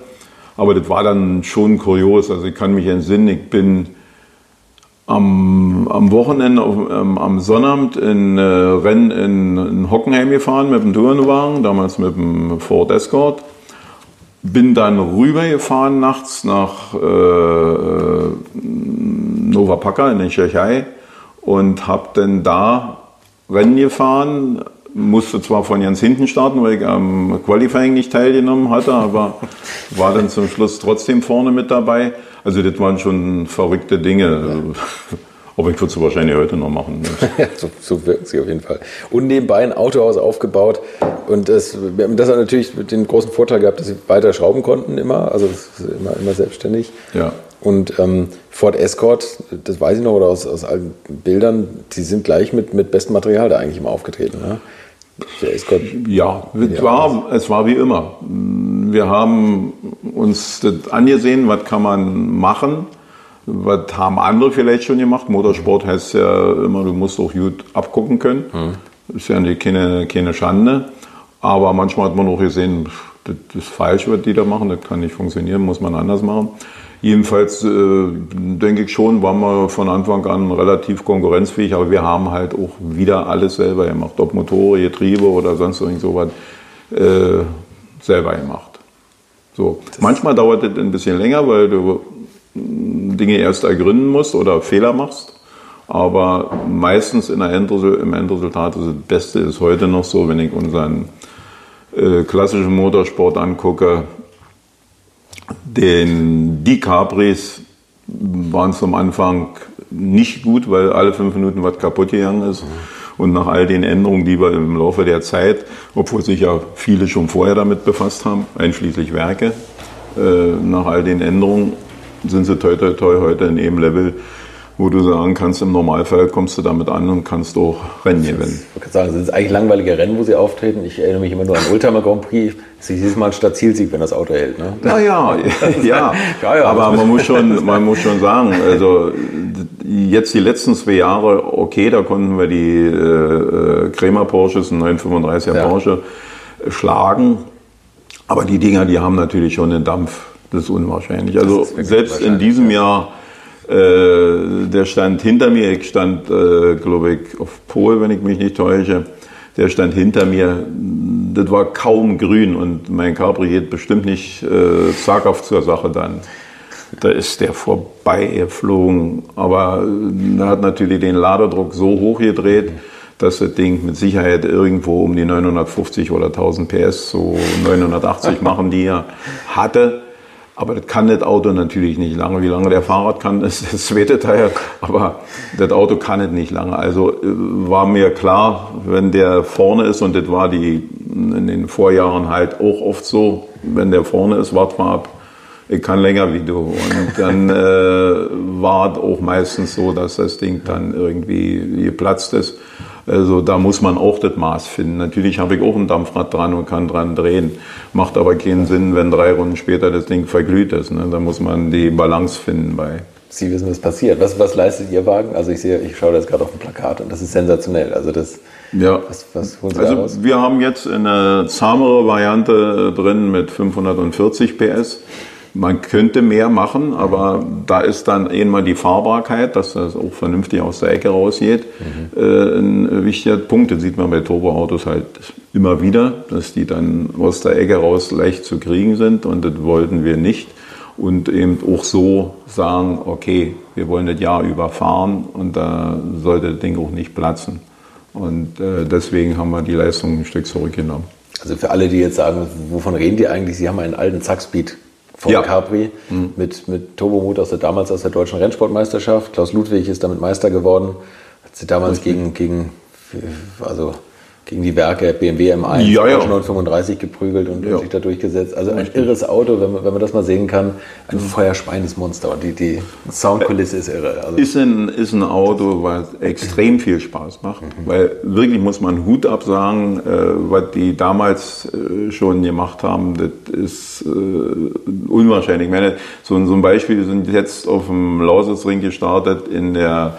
Aber das war dann schon kurios. Also ich kann mich entsinnen, ich bin am, am Wochenende, auf, ähm, am Sonnabend in äh, Rennen in, in Hockenheim gefahren mit dem Tourenwagen, damals mit dem Ford Escort. Bin dann rübergefahren nachts nach äh, äh, Nova in der Tschechei und habe dann da Rennen gefahren. Musste zwar von ganz hinten starten, weil ich am Qualifying nicht teilgenommen hatte, aber war dann zum Schluss trotzdem vorne mit dabei. Also das waren schon verrückte Dinge. Aber ich würde es wahrscheinlich heute noch machen. Ne? ja, so, so wirken sie auf jeden Fall. Und nebenbei ein Autohaus aufgebaut. Und das, das hat natürlich den großen Vorteil gehabt, dass sie weiter schrauben konnten immer. Also immer, immer selbstständig. Ja. Und ähm, Ford Escort, das weiß ich noch, oder aus, aus alten Bildern, die sind gleich mit, mit bestem Material da eigentlich immer aufgetreten. Ne? Der Escort. Ja, es war, es war wie immer. Wir haben uns das angesehen, was kann man machen was haben andere vielleicht schon gemacht? Motorsport heißt ja immer, du musst auch gut abgucken können. Mhm. Ist ja keine, keine Schande. Aber manchmal hat man auch gesehen, das ist falsch, was die da machen, das kann nicht funktionieren, muss man anders machen. Jedenfalls äh, denke ich schon, waren wir von Anfang an relativ konkurrenzfähig, aber wir haben halt auch wieder alles selber gemacht, ob Motoren, Getriebe oder sonst irgend sowas äh, selber gemacht. So. Manchmal dauert es ein bisschen länger, weil du Dinge erst ergründen musst oder Fehler machst. Aber meistens in der Endresul im Endresultat, also das Beste ist heute noch so, wenn ich unseren äh, klassischen Motorsport angucke, den, die Capris waren zum Anfang nicht gut, weil alle fünf Minuten was kaputt gegangen ist. Und nach all den Änderungen, die wir im Laufe der Zeit, obwohl sich ja viele schon vorher damit befasst haben, einschließlich Werke, äh, nach all den Änderungen sind sie toi, toi, toi heute in dem Level, wo du sagen kannst, im Normalfall kommst du damit an und kannst auch Rennen gewinnen. Ich würde sagen, sind es eigentlich langweilige Rennen, wo sie auftreten? Ich erinnere mich immer nur an Ultima Grand Prix. Sie ist mal ein Stadtzielsieg, wenn das Auto hält. Ne? Naja, ja, ja, ja, aber man muss, schon, man muss schon sagen, also jetzt die letzten zwei Jahre, okay, da konnten wir die äh, Krämer Porsches, einen 935er ja. Porsche, schlagen. Aber die Dinger, die haben natürlich schon den Dampf das ist unwahrscheinlich. Also selbst in diesem Jahr, äh, der stand hinter mir, ich stand, äh, glaube ich, auf Pol, wenn ich mich nicht täusche, der stand hinter mir, das war kaum grün und mein Capri geht bestimmt nicht äh, zaghaft zur Sache dann. Da ist der vorbeigeflogen, aber er hat natürlich den Laderdruck so hoch gedreht, dass das Ding mit Sicherheit irgendwo um die 950 oder 1000 PS, so 980 machen die er hatte. Aber das kann das Auto natürlich nicht lange. Wie lange der Fahrrad kann, ist das zweite Teil. Aber das Auto kann es nicht lange. Also äh, war mir klar, wenn der vorne ist, und das war die in den Vorjahren halt auch oft so, wenn der vorne ist, wart mal ab, ich kann länger wie du. Und dann äh, war es auch meistens so, dass das Ding dann irgendwie geplatzt ist. Also da muss man auch das Maß finden. Natürlich habe ich auch ein Dampfrad dran und kann dran drehen. Macht aber keinen Sinn, wenn drei Runden später das Ding verglüht ist. Ne? Da muss man die Balance finden bei. Sie wissen, was passiert. Was, was leistet Ihr Wagen? Also ich sehe, ich schaue das gerade auf dem Plakat und das ist sensationell. Also das, ja. was, was holen Sie also daraus? wir haben jetzt eine zahmere Variante drin mit 540 PS. Man könnte mehr machen, aber da ist dann einmal die Fahrbarkeit, dass das auch vernünftig aus der Ecke rausgeht, mhm. äh, ein wichtiger Punkt. Das sieht man bei Turboautos halt immer wieder, dass die dann aus der Ecke raus leicht zu kriegen sind und das wollten wir nicht. Und eben auch so sagen, okay, wir wollen das Jahr über fahren und da sollte das Ding auch nicht platzen. Und äh, deswegen haben wir die Leistung ein Stück zurückgenommen. Also für alle, die jetzt sagen, wovon reden die eigentlich? Sie haben einen alten Zackspeed von ja. Capri mhm. mit, mit Turbomut aus der, damals aus der deutschen Rennsportmeisterschaft. Klaus Ludwig ist damit Meister geworden. Hat sie damals gegen, gegen, also gegen die Werke BMW M1 ja, ja. 935 geprügelt und, ja. sich da durchgesetzt. Also ein irres Auto, wenn man, wenn man das mal sehen kann. Ein feuerschweines Monster. Und die, die Soundkulisse ist irre. Also ist, ein, ist ein Auto, was extrem viel Spaß macht. Mhm. Weil wirklich muss man Hut absagen, äh, was die damals äh, schon gemacht haben, das ist äh, unwahrscheinlich. Ich meine, so, so ein Beispiel, wir sind jetzt auf dem Lausitzring gestartet in der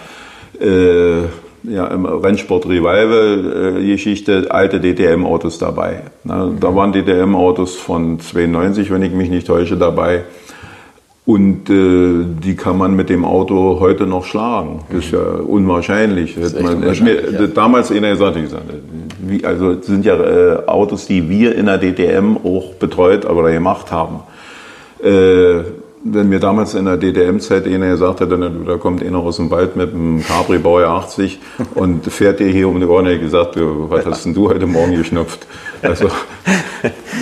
äh, ja, im Rennsport Revival-Geschichte alte DTM-Autos dabei. Na, da waren DTM-Autos von 92, wenn ich mich nicht täusche, dabei. Und äh, die kann man mit dem Auto heute noch schlagen. Das ist ja unwahrscheinlich. Das ist man, unwahrscheinlich mir, ja. Damals einer gesagt, ich gesagt, wie, also das sind ja äh, Autos, die wir in der DTM auch betreut oder gemacht haben. Äh, wenn mir damals in der DDM-Zeit einer gesagt hätte, da kommt einer aus dem Wald mit einem Cabri Baujahr 80 und fährt dir hier um die Ohren, hätte ich gesagt, was hast denn du heute Morgen geschnupft? Also,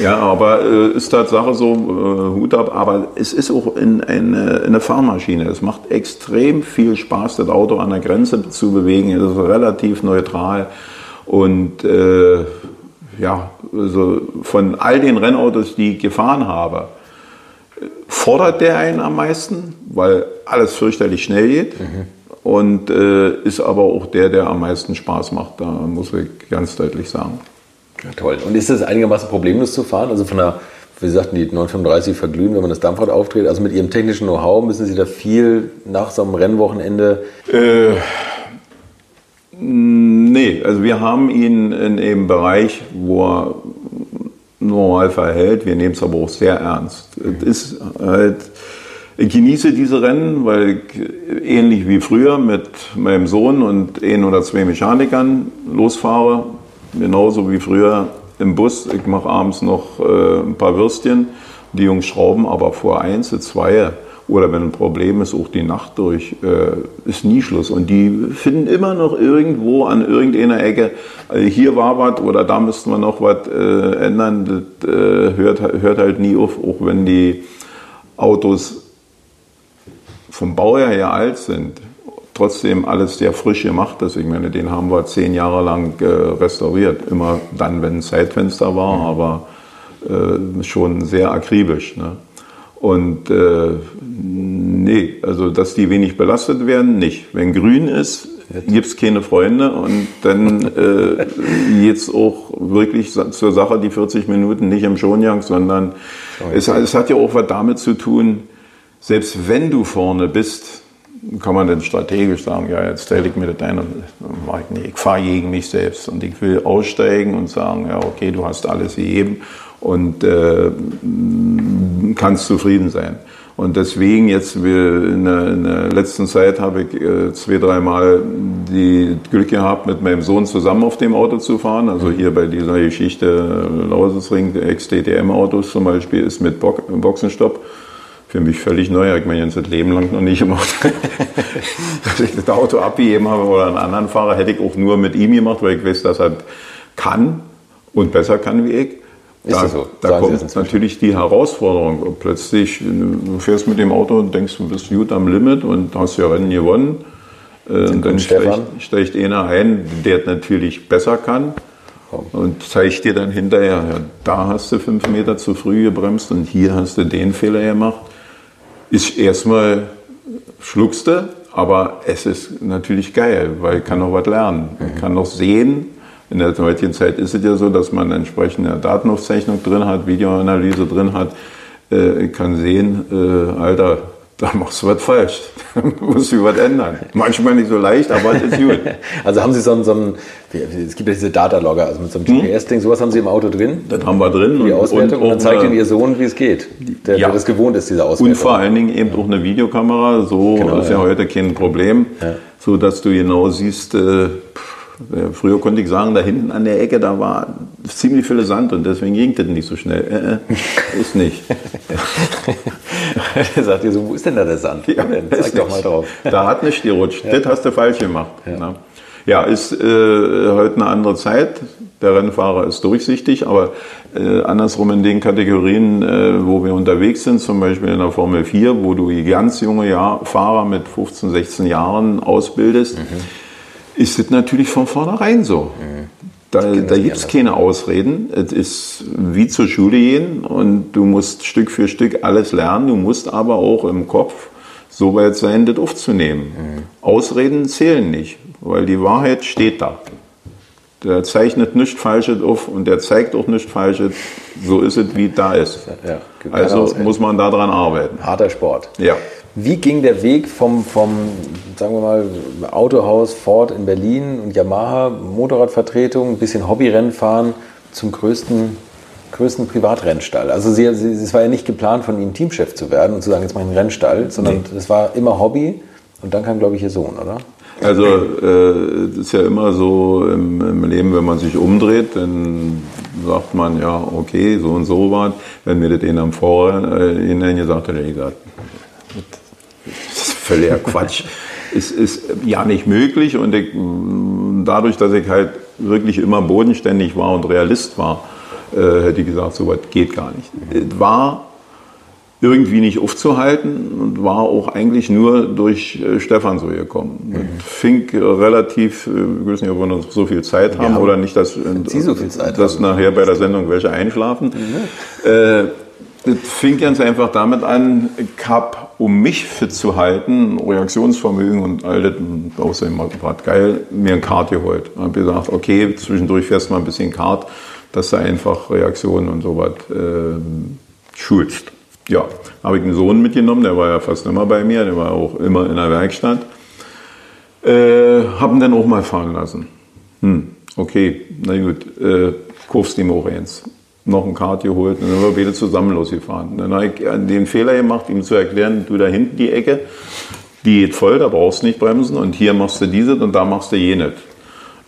Ja, aber äh, ist Tatsache so, äh, Hut ab, aber es ist auch in, eine, eine Fahrmaschine. Es macht extrem viel Spaß, das Auto an der Grenze zu bewegen. Es ist relativ neutral und äh, ja, also von all den Rennautos, die ich gefahren habe, fordert der einen am meisten, weil alles fürchterlich schnell geht. Mhm. Und äh, ist aber auch der, der am meisten Spaß macht. Da muss ich ganz deutlich sagen. Ja, toll. Und ist das einigermaßen problemlos zu fahren? Also von der, wie Sie sagten, die 935 verglühen, wenn man das Dampfrad aufdreht. Also mit Ihrem technischen Know-how müssen Sie da viel nach so einem Rennwochenende? Äh, nee, also wir haben ihn in dem Bereich, wo er normal verhält. Wir nehmen es aber auch sehr ernst. Es ist halt ich genieße diese Rennen, weil ich ähnlich wie früher mit meinem Sohn und ein oder zwei Mechanikern losfahre. Genauso wie früher im Bus. Ich mache abends noch äh, ein paar Würstchen. Die Jungs schrauben aber vor eins, zwei oder wenn ein Problem ist, auch die Nacht durch, äh, ist nie Schluss. Und die finden immer noch irgendwo an irgendeiner Ecke, äh, hier war was oder da müssten wir noch was äh, ändern. Das äh, hört, hört halt nie auf, auch wenn die Autos vom Baujahr her alt sind, trotzdem alles sehr frisch gemacht ist. Ich meine, den haben wir zehn Jahre lang äh, restauriert. Immer dann, wenn ein Zeitfenster war, aber äh, schon sehr akribisch. Ne? Und äh, nee, also dass die wenig belastet werden, nicht. Wenn grün ist, gibt es keine Freunde und dann äh, jetzt auch wirklich zur Sache die 40 Minuten nicht im Schonjagd, sondern es, es hat ja auch was damit zu tun, selbst wenn du vorne bist, kann man dann strategisch sagen, ja, jetzt stelle ich mir das ein und ich, nee, ich fahre gegen mich selbst und ich will aussteigen und sagen, ja, okay, du hast alles gegeben und äh, kannst zufrieden sein. Und deswegen jetzt in der, in der letzten Zeit habe ich äh, zwei, dreimal die Glück gehabt, mit meinem Sohn zusammen auf dem Auto zu fahren. Also hier bei dieser Geschichte Lausesring, Ex-DTM-Autos zum Beispiel, ist mit Boxenstopp für mich völlig neu. Ich meine, jetzt das Leben lang noch nicht gemacht. dass ich das Auto abgegeben habe oder einen anderen Fahrer, hätte ich auch nur mit ihm gemacht, weil ich weiß, dass er kann und besser kann wie ich. Da, Ist so? da kommt natürlich die Herausforderung. Plötzlich, du fährst mit dem Auto und denkst, du bist gut am Limit und hast ja Rennen gewonnen. Äh, und dann steigt, steigt einer ein, der natürlich besser kann und zeigt dir dann hinterher, ja, da hast du fünf Meter zu früh gebremst und hier hast du den Fehler gemacht ist erstmal schluckst du, aber es ist natürlich geil, weil ich kann noch was lernen. Ich mhm. kann noch sehen. In der heutigen Zeit ist es ja so, dass man entsprechende Datenaufzeichnung drin hat, Videoanalyse drin hat. Äh, kann sehen, äh, Alter, da machst du was falsch. Da musst du was ändern. Manchmal nicht so leicht, aber es ist gut. Also haben Sie so einen, so einen es gibt ja diese Datalogger, also mit so einem hm? GPS-Ding, sowas haben Sie im Auto drin? Das haben wir drin. Die Auswertung und, und dann zeigt Ihnen Ihr Sohn, wie es geht, der, ja. der das gewohnt ist, diese Auswertung. Und vor allen Dingen eben auch eine Videokamera, so genau, ist ja, ja, heute kein Problem, ja. so dass du genau siehst, äh, Früher konnte ich sagen, da hinten an der Ecke, da war ziemlich viel Sand und deswegen ging das nicht so schnell. Äh, äh ist nicht. er sagt ihr so, wo ist denn da der Sand? Ja, Zeig doch mal drauf. Da hat nicht gerutscht. Ja. Das hast du falsch gemacht. Ja, ne? ja ist äh, heute eine andere Zeit. Der Rennfahrer ist durchsichtig, aber äh, andersrum in den Kategorien, äh, wo wir unterwegs sind, zum Beispiel in der Formel 4, wo du ganz junge Jahr, Fahrer mit 15, 16 Jahren ausbildest, mhm ist es natürlich von vornherein so. Mhm. Da, da gibt es keine Ausreden. Es ist wie zur Schule gehen und du musst Stück für Stück alles lernen. Du musst aber auch im Kopf so weit sein, das aufzunehmen. Mhm. Ausreden zählen nicht, weil die Wahrheit steht da. Der zeichnet nichts Falsches auf und der zeigt auch nichts Falsches. So ist es, wie es da ist. Ja, also muss man daran arbeiten. Harter Sport. Ja. Wie ging der Weg vom, vom, sagen wir mal, Autohaus Ford in Berlin und Yamaha, Motorradvertretung, ein bisschen Hobbyrennfahren zum größten, größten Privatrennstall? Also sie, sie, es war ja nicht geplant, von Ihnen Teamchef zu werden und zu sagen, jetzt mache ich einen Rennstall, sondern es war immer Hobby und dann kam, glaube ich, Ihr Sohn, oder? Also äh, es ist ja immer so im, im, Leben, wenn man sich umdreht, dann sagt man ja, okay, so und so war Wenn mir das in am Vorhinein äh, gesagt hätte, ich gesagt, völliger Quatsch. es ist ja nicht möglich und ich, dadurch, dass ich halt wirklich immer bodenständig war und Realist war, äh, hätte ich gesagt, so was geht gar nicht. Es war irgendwie nicht aufzuhalten und war auch eigentlich nur durch äh, Stefan so gekommen. Mhm. Fing relativ, äh, ich weiß nicht, ob wir noch so viel Zeit haben, haben oder nicht, dass, Sie so viel Zeit dass nachher bei der Sendung welche einschlafen. Mhm. Das fing ganz einfach damit an, habe, um mich fit zu halten, Reaktionsvermögen und all das, außerdem war geil, mir ein Kart geholt. Ich habe gesagt, okay, zwischendurch fährst du mal ein bisschen Kart, dass du einfach Reaktionen und sowas äh, schulst. Ja, habe ich einen Sohn mitgenommen, der war ja fast immer bei mir, der war auch immer in der Werkstatt. Äh, habe ihn dann auch mal fahren lassen. Hm, okay, na gut, äh, kaufst ihm auch eins noch ein Kart geholt und dann sind wir wieder zusammen losgefahren. Dann habe ich den Fehler gemacht, ihm zu erklären, du da hinten die Ecke, die geht voll, da brauchst du nicht bremsen und hier machst du dieses und da machst du jenes.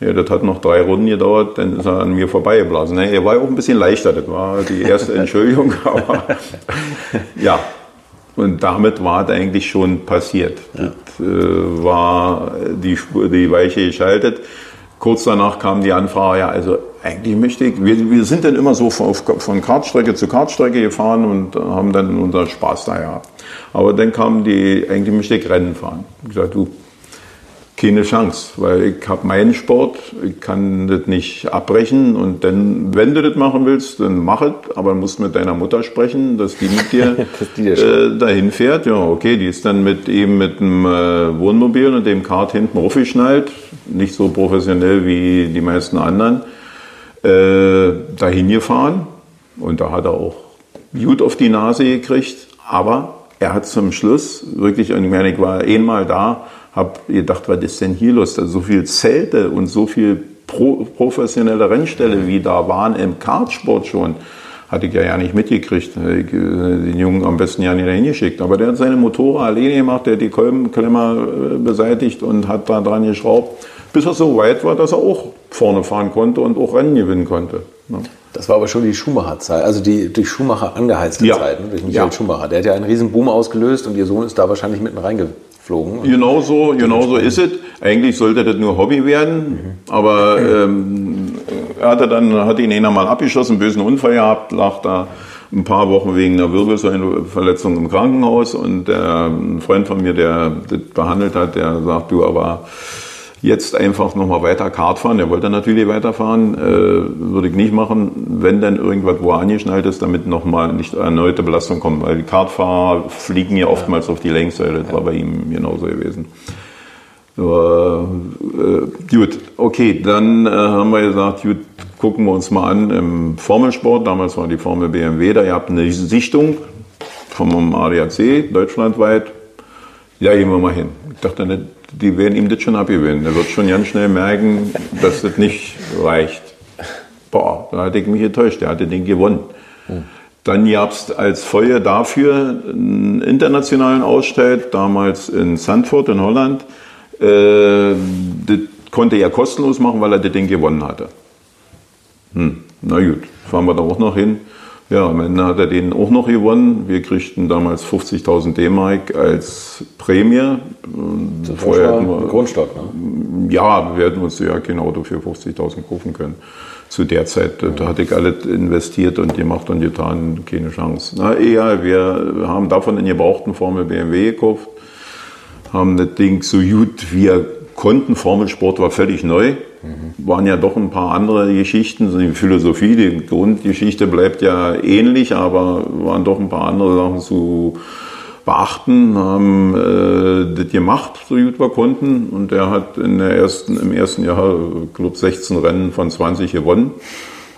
Ja, das hat noch drei Runden gedauert, dann ist er an mir vorbeigeblasen. Ne, er war auch ein bisschen leichter, das war die erste Entschuldigung, aber ja. Und damit war es eigentlich schon passiert. Ja. Das, äh, war die, die Weiche geschaltet. Kurz danach kam die Anfrage, ja, also eigentlich möchte ich, wir, wir sind dann immer so von, von Kartstrecke zu Kartstrecke gefahren und haben dann unseren Spaß da gehabt. Aber dann kam die, eigentlich möchte ich Rennen fahren. Ich gesagt, du, keine Chance, weil ich habe meinen Sport, ich kann das nicht abbrechen und dann, wenn du das machen willst, dann mach es, aber du musst mit deiner Mutter sprechen, dass die mit dir die äh, dahin fährt. Ja, okay, die ist dann mit eben mit dem äh, Wohnmobil und dem Kart hinten aufgeschnallt, nicht so professionell wie die meisten anderen, äh, dahin gefahren und da hat er auch gut auf die Nase gekriegt, aber er hat zum Schluss wirklich, ich meine, ich war einmal da, habe gedacht, was ist denn hier los? Also so viele Zelte und so viel pro, professionelle Rennställe, wie da waren im Kartsport schon, hatte ich ja, ja nicht mitgekriegt. Ich, äh, den Jungen am besten ja nicht dahin geschickt. Aber der hat seine Motoren alleine gemacht, der hat die Kolbenklemmer äh, beseitigt und hat da dran geschraubt, bis er so weit war, dass er auch vorne fahren konnte und auch Rennen gewinnen konnte. Ja. Das war aber schon die Schumacher-Zeit, also die durch Schumacher angeheizte ja. Zeit, ne? durch Michael ja. Schumacher. Der hat ja einen riesen Boom ausgelöst und ihr Sohn ist da wahrscheinlich mitten reingegangen geflogen. Genau so, genau so ist es. Eigentlich sollte das nur Hobby werden, mhm. aber ähm, er hatte dann, hat ihn einer mal abgeschossen, einen bösen Unfall gehabt, lag da ein paar Wochen wegen einer Wirbelsäulenverletzung im Krankenhaus und der, ein Freund von mir, der das behandelt hat, der sagt, du, aber jetzt einfach nochmal weiter Kart fahren. Er wollte natürlich weiterfahren, äh, würde ich nicht machen, wenn dann irgendwas wo angeschnallt ist, damit nochmal nicht erneute Belastung kommt. Weil die Kartfahrer fliegen ja oftmals ja. auf die Längssäule. Das war bei ihm genauso gewesen. So, äh, gut, okay, dann äh, haben wir gesagt, gut, gucken wir uns mal an im Formelsport. Damals war die Formel BMW, da ihr habt eine Sichtung vom ADAC deutschlandweit. Ja, gehen wir mal hin. Ich dachte nicht, die werden ihm das schon abgewinnen. Er wird schon ganz schnell merken, dass das nicht reicht. Boah, da hatte ich mich enttäuscht. Er hatte den gewonnen. Dann gab es als Feuer dafür einen internationalen Ausstellt, damals in Sandford in Holland. Äh, das konnte er kostenlos machen, weil er Ding gewonnen hatte. Hm, na gut, fahren wir da auch noch hin. Ja, am Ende hat er den auch noch gewonnen. Wir kriegten damals 50.000 D-Mark als Prämie. Das Vorher hätten wir, Grundstock, ne? Ja, wir hätten uns ja kein Auto für 50.000 kaufen können. Zu der Zeit, da hatte ich alles investiert und gemacht und getan, keine Chance. Na, egal, wir haben davon in gebrauchten Formel BMW gekauft, haben das Ding so gut wir konnten. Formelsport war völlig neu. Mhm. Waren ja doch ein paar andere Geschichten. Die Philosophie, die Grundgeschichte bleibt ja ähnlich, aber waren doch ein paar andere Sachen zu beachten, haben äh, das gemacht, so gut wir konnten. Und er hat in der ersten, im ersten Jahr, glaube 16 Rennen von 20 gewonnen.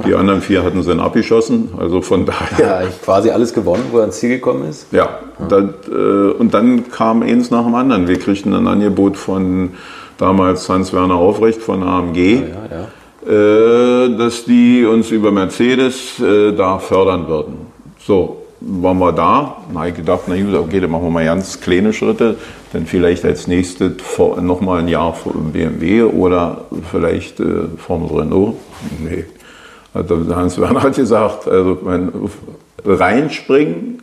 Die anderen vier hatten sie dann abgeschossen. Also von daher. Ja, quasi alles gewonnen, wo er ins Ziel gekommen ist. Ja, das, äh, und dann kam eins nach dem anderen. Wir kriegten ein Angebot von damals Hans-Werner Aufrecht von AMG, ja, ja, äh, dass die uns über Mercedes äh, da fördern würden. So, waren wir da. Na, ich gedacht, na gut, okay, dann machen wir mal ganz kleine Schritte. Dann vielleicht als nächstes nochmal ein Jahr BMW oder vielleicht äh, Formel Renault. Nee. Also Hans-Werner hat gesagt, also mein, reinspringen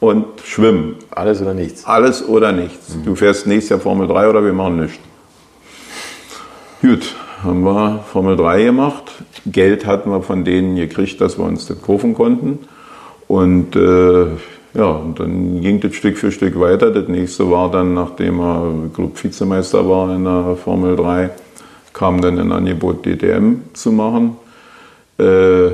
und schwimmen. Alles oder nichts. Alles oder nichts. Mhm. Du fährst nächstes Jahr Formel 3 oder wir machen nichts. Gut, haben wir Formel 3 gemacht. Geld hatten wir von denen gekriegt, dass wir uns das kaufen konnten. Und äh, ja, und dann ging das Stück für Stück weiter. Das nächste war dann, nachdem er Club Vizemeister war in der Formel 3, kam dann ein Angebot, DTM zu machen. Äh,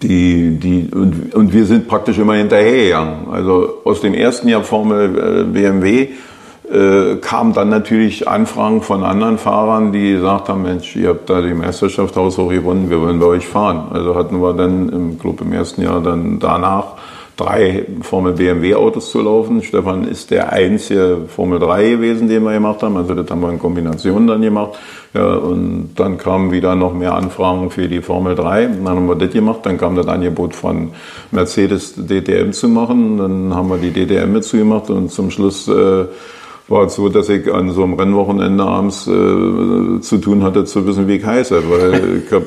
die, die, und, und wir sind praktisch immer hinterhergegangen. Also aus dem ersten Jahr Formel äh, BMW äh, kamen dann natürlich Anfragen von anderen Fahrern, die gesagt haben, Mensch, ihr habt da die Meisterschaft haushoch gewonnen, wir wollen bei euch fahren. Also hatten wir dann im Club im ersten Jahr dann danach drei Formel BMW Autos zu laufen. Stefan ist der einzige Formel 3 gewesen, den wir gemacht haben. Also das haben wir in Kombination dann gemacht. Ja, und dann kamen wieder noch mehr Anfragen für die Formel 3. Dann haben wir das gemacht. Dann kam das Angebot von Mercedes DTM zu machen. Dann haben wir die DTM mit zugemacht und zum Schluss äh, war es so, dass ich an so einem Rennwochenende abends äh, zu tun hatte, zu wissen, wie ich heiße. Weil ich habe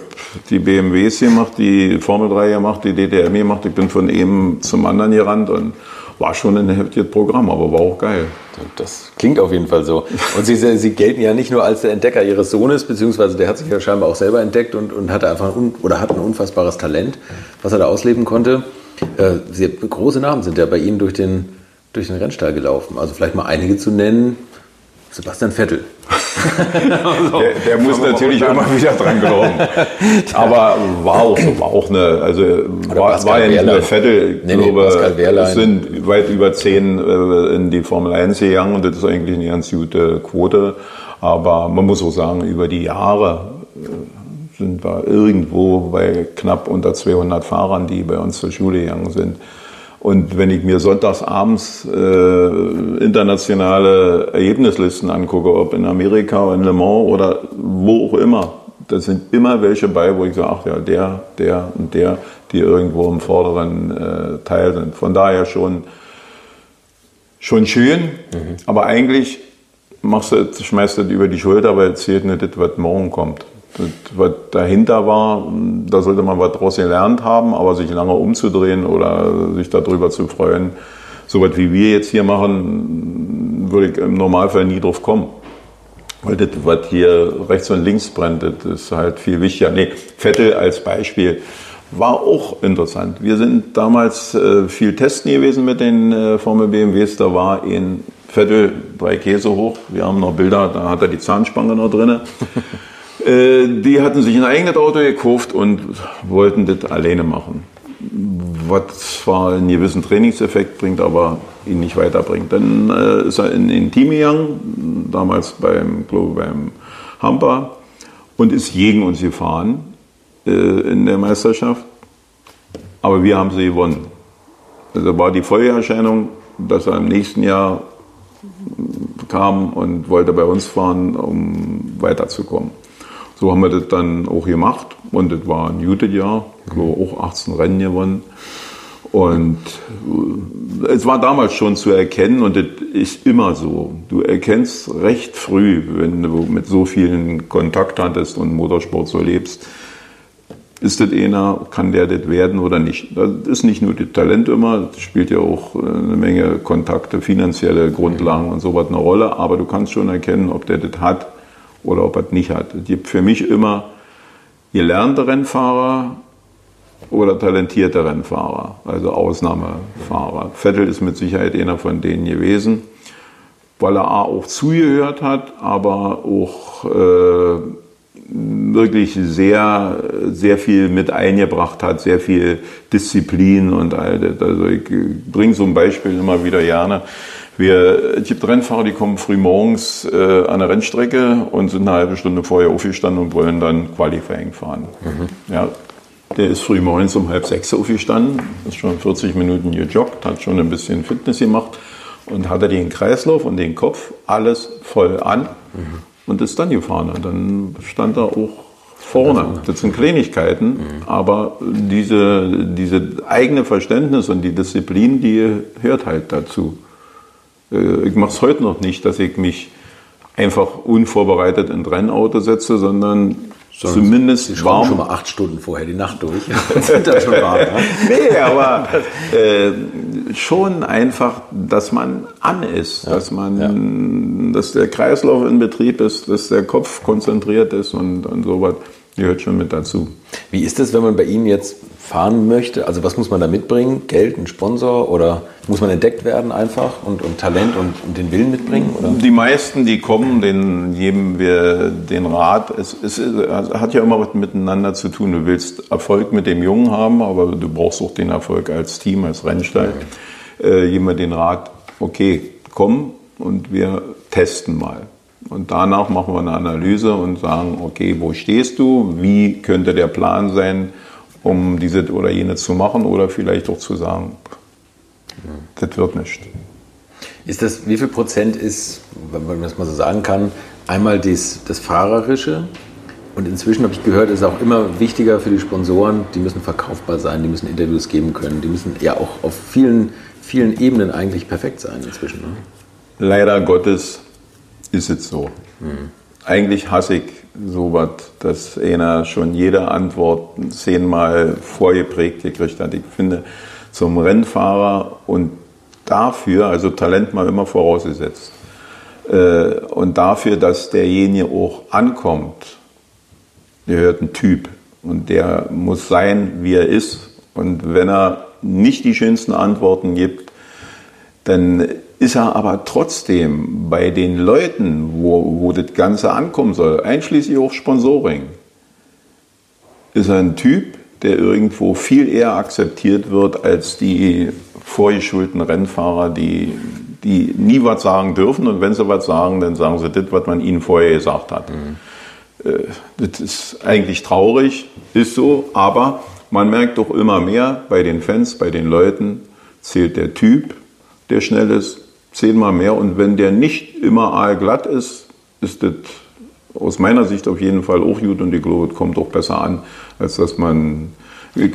die BMWs gemacht, die Formel 3 gemacht, die DTM gemacht. Ich bin von einem zum anderen gerannt und war schon ein heftiges Programm, aber war auch geil. Das klingt auf jeden Fall so. Und Sie, Sie gelten ja nicht nur als der Entdecker Ihres Sohnes, beziehungsweise der hat sich ja scheinbar auch selber entdeckt und, und hatte einfach ein, oder hat ein unfassbares Talent, was er da ausleben konnte. Äh, sehr große Namen sind ja bei Ihnen durch den durch den Rennstall gelaufen. Also vielleicht mal einige zu nennen. Sebastian Vettel. also, der, der muss natürlich immer wieder dran glauben. Aber war auch, war auch eine, also war, war, ja nicht nur Vettel, ich nee, glaube, nee, es sind weit über zehn äh, in die Formel 1 gegangen und das ist eigentlich eine ganz gute Quote. Aber man muss auch sagen, über die Jahre äh, sind wir irgendwo bei knapp unter 200 Fahrern, die bei uns zur Schule gegangen sind. Und wenn ich mir sonntags abends äh, internationale Ergebnislisten angucke, ob in Amerika, in Le Mans oder wo auch immer, da sind immer welche bei, wo ich sage, ach ja, der, der und der, die irgendwo im vorderen äh, Teil sind. Von daher schon, schon schön, mhm. aber eigentlich machst du, schmeißt du das über die Schulter, weil zählt nicht das, was morgen kommt was dahinter war, da sollte man was daraus gelernt haben, aber sich lange umzudrehen oder sich darüber zu freuen, so was wie wir jetzt hier machen, würde ich im Normalfall nie drauf kommen. Weil das, was hier rechts und links brennt, das ist halt viel wichtiger. Nee, Vettel als Beispiel war auch interessant. Wir sind damals äh, viel testen gewesen mit den äh, Formel BMWs. Da war in Vettel drei Käse hoch. Wir haben noch Bilder, da hat er die Zahnspange noch drin. Äh, die hatten sich ein eigenes Auto gekauft und wollten das alleine machen. Was zwar einen gewissen Trainingseffekt bringt, aber ihn nicht weiterbringt. Dann äh, ist er in ein Team gegangen, damals beim, glaube beim Hamper, und ist gegen uns gefahren äh, in der Meisterschaft. Aber wir haben sie gewonnen. Also war die Folgeerscheinung, dass er im nächsten Jahr kam und wollte bei uns fahren, um weiterzukommen. So haben wir das dann auch gemacht und das war ein gutes Jahr, ich glaube auch 18 Rennen gewonnen. Und äh, es war damals schon zu erkennen und das ist immer so. Du erkennst recht früh, wenn du mit so vielen Kontakt hattest und Motorsport so lebst, ist das einer, kann der das werden oder nicht. Das ist nicht nur das Talent immer, das spielt ja auch eine Menge Kontakte, finanzielle Grundlagen und sowas eine Rolle, aber du kannst schon erkennen, ob der das hat oder ob er es nicht hat. Es gibt für mich immer gelernte Rennfahrer oder talentierte Rennfahrer, also Ausnahmefahrer. Vettel ist mit Sicherheit einer von denen gewesen, weil er A auch zugehört hat, aber auch äh, wirklich sehr, sehr viel mit eingebracht hat, sehr viel Disziplin und all das. Also ich bringe so ein Beispiel immer wieder gerne. Wir, es gibt Rennfahrer, die kommen früh morgens äh, an der Rennstrecke und sind eine halbe Stunde vorher aufgestanden und wollen dann Qualifying fahren. Mhm. Ja, der ist früh morgens um halb sechs aufgestanden, ist schon 40 Minuten gejoggt, hat schon ein bisschen Fitness gemacht und hatte den Kreislauf und den Kopf alles voll an mhm. und ist dann gefahren. Und dann stand er auch vorne. Das sind Kleinigkeiten, mhm. aber diese, diese eigene Verständnis und die Disziplin, die hört halt dazu. Äh, ich mache es heute noch nicht, dass ich mich einfach unvorbereitet in ein Rennauto setze, sondern Sondern zumindest Sie warm. schon mal acht Stunden vorher die Nacht durch sind dann schon warm. Ja? nee, aber äh, schon einfach, dass man an ist, ja, dass man, ja. dass der Kreislauf in Betrieb ist, dass der Kopf konzentriert ist und, und sowas gehört schon mit dazu. Wie ist es, wenn man bei Ihnen jetzt fahren möchte? Also was muss man da mitbringen? Geld, ein Sponsor oder muss man entdeckt werden einfach und, und Talent und, und, den Willen mitbringen? Oder? Die meisten, die kommen, denen geben wir den Rat. Es, es, es, hat ja immer was miteinander zu tun. Du willst Erfolg mit dem Jungen haben, aber du brauchst auch den Erfolg als Team, als Rennstall. Okay. Äh, jemand den Rat, okay, komm und wir testen mal. Und danach machen wir eine Analyse und sagen, okay, wo stehst du? Wie könnte der Plan sein, um diese oder jene zu machen? Oder vielleicht auch zu sagen, das wird nicht. Ist das, wie viel Prozent ist, wenn man das mal so sagen kann, einmal dies, das Fahrerische und inzwischen habe ich gehört, ist auch immer wichtiger für die Sponsoren, die müssen verkaufbar sein, die müssen Interviews geben können, die müssen ja auch auf vielen, vielen Ebenen eigentlich perfekt sein inzwischen. Ne? Leider Gottes ist es so. Hm. Eigentlich hasse ich sowas, dass einer schon jede Antwort zehnmal vorgeprägt gekriegt hat. Ich finde, zum Rennfahrer und dafür, also Talent mal immer vorausgesetzt, äh, und dafür, dass derjenige auch ankommt, gehört ein Typ und der muss sein, wie er ist. Und wenn er nicht die schönsten Antworten gibt, dann ist er aber trotzdem bei den Leuten, wo, wo das Ganze ankommen soll, einschließlich auch Sponsoring, ist er ein Typ, der irgendwo viel eher akzeptiert wird als die vorgeschulten Rennfahrer, die, die nie was sagen dürfen und wenn sie was sagen, dann sagen sie das, was man ihnen vorher gesagt hat. Mhm. Äh, das ist eigentlich traurig, ist so, aber man merkt doch immer mehr bei den Fans, bei den Leuten, zählt der Typ, der schnell ist, zehnmal mehr. Und wenn der nicht immer aalglatt ist, ist das aus meiner Sicht auf jeden Fall auch gut und die Globe kommt auch besser an, als dass man. Ich,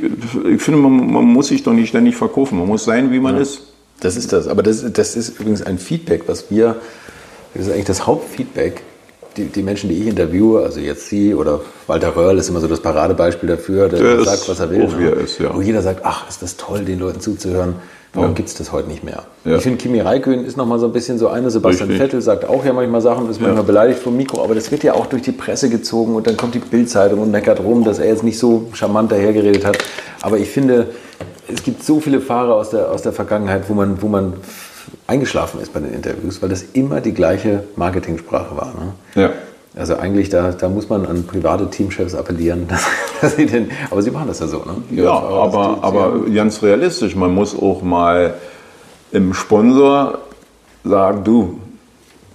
ich finde, man, man, muss sich doch nicht ständig verkaufen. Man muss sein, wie man ja, ist. Das ist das. Aber das, das ist übrigens ein Feedback, was wir, das ist eigentlich das Hauptfeedback, die, die, Menschen, die ich interviewe, also jetzt Sie oder Walter Röhrl ist immer so das Paradebeispiel dafür, der, der sagt, was er will. Ne? Ist, ja. Wo jeder sagt, ach, ist das toll, den Leuten zuzuhören. Warum ja. gibt es das heute nicht mehr? Ja. Ich finde, Kimi Raikön ist nochmal so ein bisschen so eine. Sebastian Richtig. Vettel sagt auch ja manchmal Sachen, ist manchmal ja. beleidigt vom Mikro, aber das wird ja auch durch die Presse gezogen und dann kommt die Bildzeitung und meckert rum, dass er jetzt nicht so charmant dahergeredet hat. Aber ich finde, es gibt so viele Fahrer aus der, aus der Vergangenheit, wo man, wo man eingeschlafen ist bei den Interviews, weil das immer die gleiche Marketingsprache war. Ne? Ja. Also eigentlich, da, da muss man an private Teamchefs appellieren, dass, dass sie den, aber sie machen das ja so. Ne? Ja, aber, aber ganz realistisch, man muss auch mal im Sponsor sagen, du,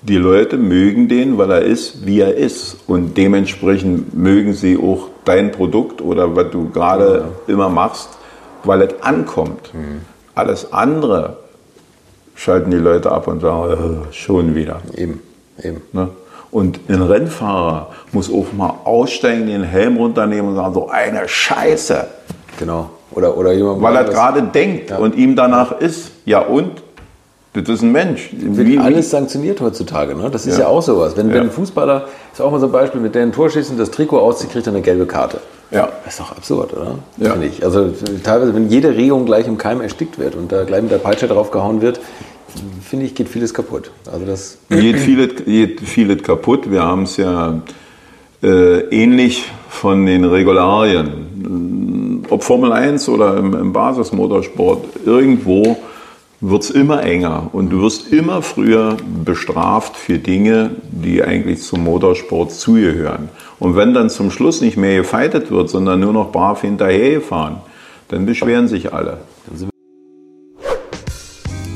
die Leute mögen den, weil er ist, wie er ist. Und dementsprechend mögen sie auch dein Produkt oder was du gerade ja. immer machst, weil es ankommt. Mhm. Alles andere schalten die Leute ab und sagen, äh, schon wieder. Eben, eben. Ne? Und ein Rennfahrer muss auch mal aussteigen, den Helm runternehmen und sagen, so eine Scheiße. Genau. Oder, oder jemand Weil er gerade denkt ja. und ihm danach ist, ja und? Das ist ein Mensch. Wird wie, alles sanktioniert heutzuteilage, ne? Das ist ja, ja auch sowas. Wenn, ja. wenn ein Fußballer, ist auch mal so ein Beispiel, mit dem Tor schießt und das Trikot auszieht, kriegt er eine gelbe Karte. Ja. Das ist doch absurd, oder? Ja. Finde ich. Also teilweise, wenn jede Regung gleich im Keim erstickt wird und da gleich mit der Peitsche drauf gehauen wird, finde ich, geht vieles kaputt. Also das geht vieles, geht vieles kaputt. Wir haben es ja äh, ähnlich von den Regularien. Ob Formel 1 oder im, im Basismotorsport, irgendwo wird es immer enger und du wirst immer früher bestraft für Dinge, die eigentlich zum Motorsport zugehören. Und wenn dann zum Schluss nicht mehr gefeitet wird, sondern nur noch brav hinterhergefahren, dann beschweren sich alle.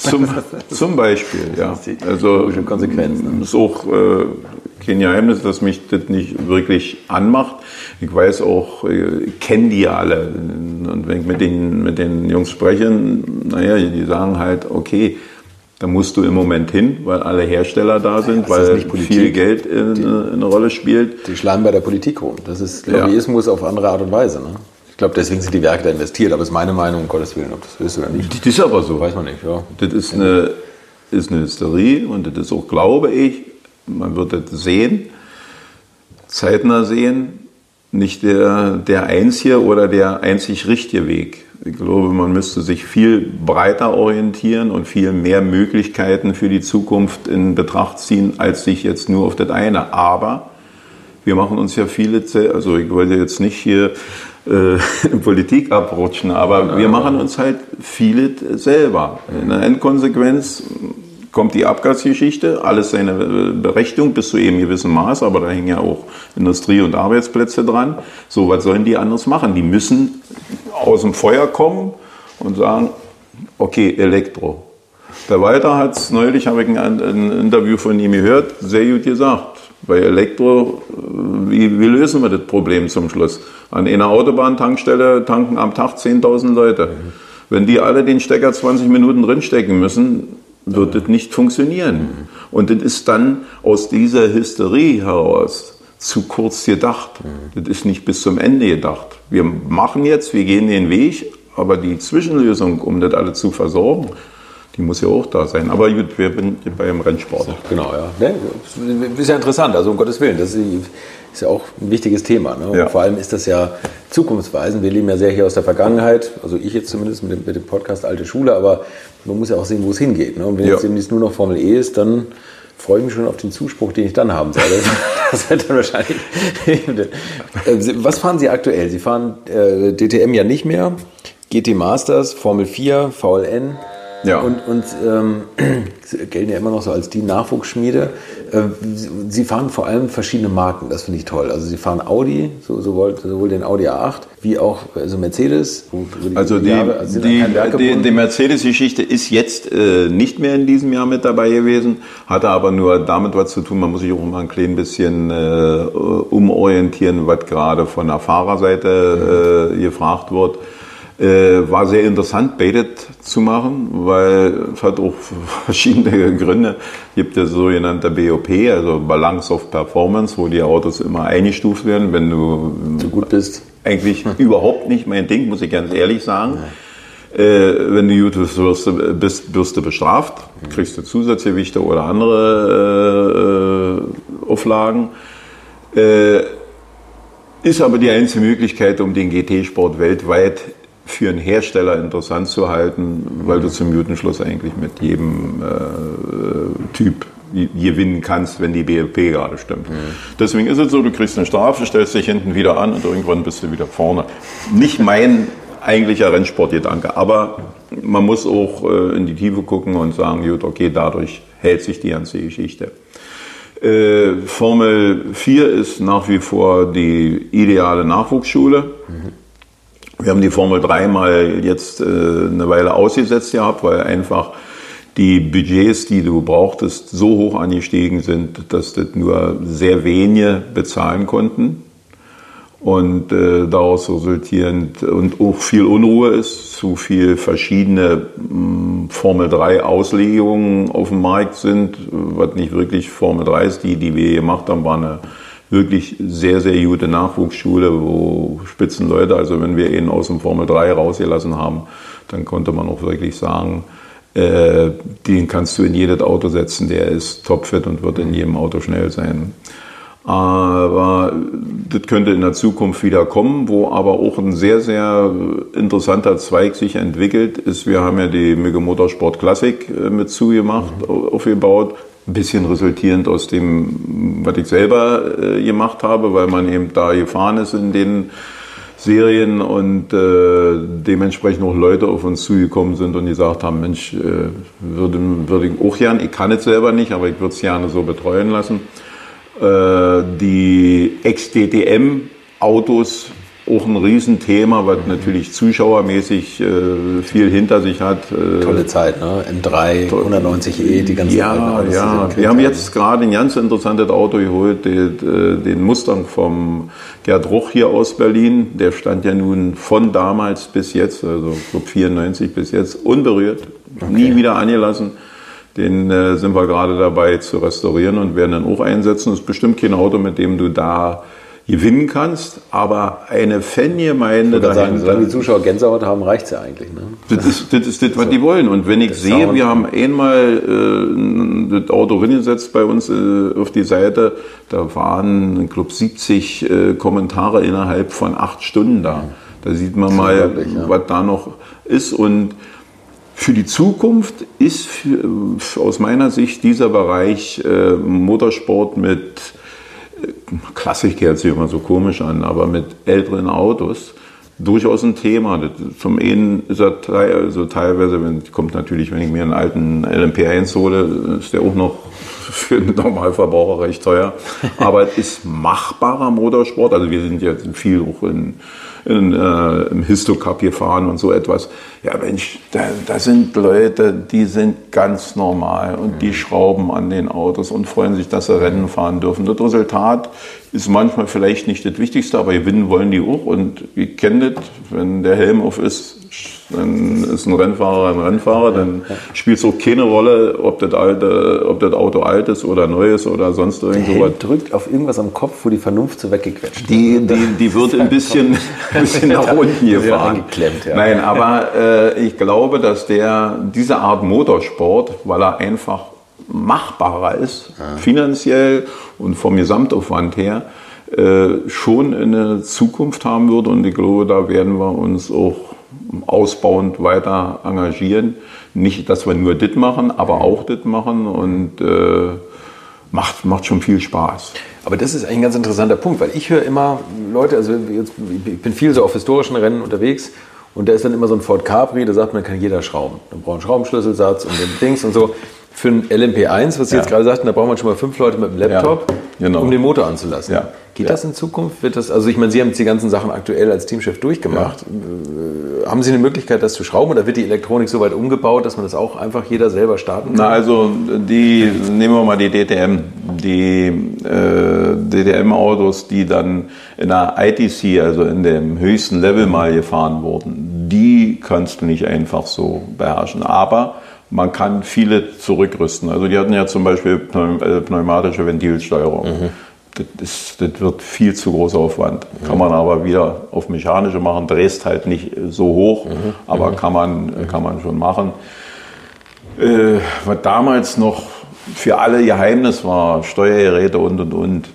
Zum, zum Beispiel, ja. Also logische Konsequenz. Ne? ist auch äh, kein Geheimnis, dass mich das nicht wirklich anmacht. Ich weiß auch, ich äh, kenne die alle. Und wenn ich mit den, mit den Jungs spreche, naja, die sagen halt, okay, da musst du im Moment hin, weil alle Hersteller da sind, ja, weil viel Geld in, die, in, eine Rolle spielt. Die schlagen bei der Politik rum. Das ist Lobbyismus ja. auf andere Art und Weise. Ne? Glaube, deswegen sind die Werke da investiert, aber es ist meine Meinung, um Gottes Willen, ob das willst oder nicht. Das ist aber so. Weiß man nicht, ja. Das ist eine, ist eine Hysterie und das ist auch, glaube ich, man wird das sehen, zeitnah sehen, nicht der, der einzige oder der einzig richtige Weg. Ich glaube, man müsste sich viel breiter orientieren und viel mehr Möglichkeiten für die Zukunft in Betracht ziehen, als sich jetzt nur auf das eine. Aber wir machen uns ja viele, also ich wollte jetzt nicht hier Politik abrutschen, aber wir machen uns halt viele selber. In der Endkonsequenz kommt die Abgasgeschichte, alles seine Berechtigung bis zu eben gewissem Maß, aber da hängen ja auch Industrie- und Arbeitsplätze dran. So, was sollen die anders machen? Die müssen aus dem Feuer kommen und sagen, okay, Elektro. Der Walter hat es neulich, habe ich ein, ein Interview von ihm gehört, sehr gut gesagt. Bei Elektro, wie, wie, lösen wir das Problem zum Schluss? An einer Autobahntankstelle tanken am Tag 10.000 Leute. Mhm. Wenn die alle den Stecker 20 Minuten drinstecken müssen, wird das nicht funktionieren. Mhm. Und das ist dann aus dieser Hysterie heraus zu kurz gedacht. Mhm. Das ist nicht bis zum Ende gedacht. Wir machen jetzt, wir gehen den Weg, aber die Zwischenlösung, um das alle zu versorgen, die muss ja auch da sein. Aber gut, wir sind beim Rennsport. Genau, ja. Ist ja interessant, also um Gottes Willen, das ist ja auch ein wichtiges Thema. Ne? Ja. vor allem ist das ja zukunftsweisend. Wir leben ja sehr hier aus der Vergangenheit, also ich jetzt zumindest mit dem, mit dem Podcast Alte Schule, aber man muss ja auch sehen, wo es hingeht. Ne? Und wenn ja. jetzt demnächst nur noch Formel E ist, dann freue ich mich schon auf den Zuspruch, den ich dann haben werde. das wird dann wahrscheinlich. Was fahren Sie aktuell? Sie fahren äh, DTM ja nicht mehr, GT Masters, Formel 4, VLN. Ja. Und, und ähm, gelten ja immer noch so als die Nachwuchsschmiede. Äh, sie fahren vor allem verschiedene Marken, das finde ich toll. Also sie fahren Audi, so, sowohl, sowohl den Audi A8 wie auch also Mercedes. Die also die, Jahre, also die, die, die Mercedes-Geschichte ist jetzt äh, nicht mehr in diesem Jahr mit dabei gewesen, hatte aber nur damit was zu tun. Man muss sich auch mal ein klein bisschen äh, umorientieren, was gerade von der Fahrerseite äh, gefragt wird. Äh, war sehr interessant, Baited zu machen, weil es hat auch verschiedene Gründe. Es gibt ja sogenannte BOP, also Balance of Performance, wo die Autos immer eingestuft werden, wenn du zu gut bist. Eigentlich überhaupt nicht mein Ding, muss ich ganz ehrlich sagen. Äh, wenn du gut wirst, bist, wirst du bestraft, kriegst du Zusatzgewichte oder andere äh, Auflagen. Äh, ist aber die einzige Möglichkeit, um den GT-Sport weltweit für einen Hersteller interessant zu halten, weil du zum Jutenschluss eigentlich mit jedem äh, Typ gewinnen kannst, wenn die BLP gerade stimmt. Mhm. Deswegen ist es so, du kriegst eine Strafe, stellst dich hinten wieder an und irgendwann bist du wieder vorne. Nicht mein eigentlicher Rennsportgedanke, aber man muss auch äh, in die Tiefe gucken und sagen, gut, okay, dadurch hält sich die ganze Geschichte. Äh, Formel 4 ist nach wie vor die ideale Nachwuchsschule. Mhm. Wir haben die Formel 3 mal jetzt äh, eine Weile ausgesetzt gehabt, weil einfach die Budgets, die du brauchtest, so hoch angestiegen sind, dass das nur sehr wenige bezahlen konnten und äh, daraus resultierend und auch viel Unruhe ist, zu viel verschiedene mh, hm, Formel 3 Auslegungen auf dem Markt sind, was nicht wirklich Formel 3 ist. Die, die wir gemacht haben, war eine wirklich sehr, sehr gute Nachwuchsschule, wo Spitzenleute, also wenn wir ihn aus dem Formel 3 rausgelassen haben, dann konnte man auch wirklich sagen, äh, den kannst du in jedes Auto setzen, der ist topfit und wird in jedem Auto schnell sein. Aber das könnte in der Zukunft wieder kommen, wo aber auch ein sehr, sehr interessanter Zweig sich entwickelt ist. Wir haben ja die Mügge Motorsport Classic äh, mit zugemacht, mhm. aufgebaut. Ein bisschen resultierend aus dem, was ich selber äh, gemacht habe, weil man eben da gefahren ist in den Serien und äh, dementsprechend auch Leute auf uns zugekommen sind und gesagt haben, Mensch, äh, würde, würde ich auch gern, ich kann es selber nicht, aber ich würde es gerne so betreuen lassen. Äh, die Ex-DTM-Autos auch ein Riesenthema, was natürlich zuschauermäßig äh, viel hinter sich hat. Äh, Tolle Zeit, ne? M3, 190e, die ganzen Ja, ja. Wir haben jetzt gerade ein ganz interessantes Auto geholt, den, äh, den Mustang vom Gerd Ruch hier aus Berlin. Der stand ja nun von damals bis jetzt, also glaube 94 bis jetzt, unberührt, okay. nie wieder angelassen. Den äh, sind wir gerade dabei zu restaurieren und werden dann auch einsetzen. Das ist bestimmt kein Auto, mit dem du da gewinnen kannst, aber eine Fangemeinde dahinter... Sagen, solange die Zuschauer Gänsehaut haben, reicht es ja eigentlich. Ne? Das ist das, ist das was die wollen. Und wenn ich das sehe, Sound. wir haben einmal äh, das Auto hingesetzt bei uns äh, auf die Seite, da waren, ich glaube, 70 äh, Kommentare innerhalb von acht Stunden da. Da sieht man mal, ja. was da noch ist und für die Zukunft ist für, aus meiner Sicht dieser Bereich äh, Motorsport mit Klassik hört sich immer so komisch an, aber mit älteren Autos durchaus ein Thema. Zum einen ist er also teilweise, wenn, kommt natürlich, wenn ich mir einen alten LMP1 hole, ist der auch noch für den Normalverbraucher recht teuer. Aber es ist machbarer Motorsport. Also wir sind ja viel auch in in, äh, im Histocup gefahren und so etwas. Ja, Mensch, da, da, sind Leute, die sind ganz normal und die mhm. schrauben an den Autos und freuen sich, dass sie Rennen fahren dürfen. Das Resultat ist manchmal vielleicht nicht das Wichtigste, aber gewinnen wollen die auch. Und ich kenne das, wenn der Helm auf ist, dann ist ein Rennfahrer ein Rennfahrer, dann spielt es auch keine Rolle, ob das, alte, ob das Auto alt ist oder neu ist oder sonst irgend sowas. drückt auf irgendwas am Kopf, wo die Vernunft so weggequetscht die, wird. Die, die wird ein bisschen, ein bisschen nach unten gefahren. Ja. Nein, aber äh, ich glaube, dass der diese Art Motorsport, weil er einfach machbarer ist, ja. finanziell und vom Gesamtaufwand her, äh, schon eine Zukunft haben würde. Und ich glaube, da werden wir uns auch ausbauend weiter engagieren. Nicht, dass wir nur das machen, aber auch das machen und äh, macht, macht schon viel Spaß. Aber das ist eigentlich ein ganz interessanter Punkt, weil ich höre immer Leute, also jetzt, ich bin viel so auf historischen Rennen unterwegs und da ist dann immer so ein Ford Capri, da sagt man, kann jeder schrauben. Dann braucht einen Schraubenschlüsselsatz und den Dings und so. Für ein LMP1, was Sie ja. jetzt gerade sagten, da braucht man schon mal fünf Leute mit dem Laptop, ja, genau. um den Motor anzulassen. Ja. Geht das in Zukunft? Wird das, also ich meine, Sie haben jetzt die ganzen Sachen aktuell als Teamchef durchgemacht. Äh, haben Sie eine Möglichkeit, das zu schrauben oder wird die Elektronik so weit umgebaut, dass man das auch einfach jeder selber starten kann? Na, also die, nehmen wir mal die DTM, die äh, DTM-Autos, die dann in der ITC, also in dem höchsten Level mal gefahren wurden, die kannst du nicht einfach so beherrschen. Aber man kann viele zurückrüsten. Also die hatten ja zum Beispiel äh, pneumatische Ventilsteuerung. Mhm das, ist, das, wird viel zu großer Aufwand. Mhm. Kann man aber wieder auf mechanische machen, drehst halt nicht so hoch, mhm. aber mhm. Kann, man, mhm. kann man schon machen. Äh, was damals noch für alle Geheimnis war, Steuergeräte und und und,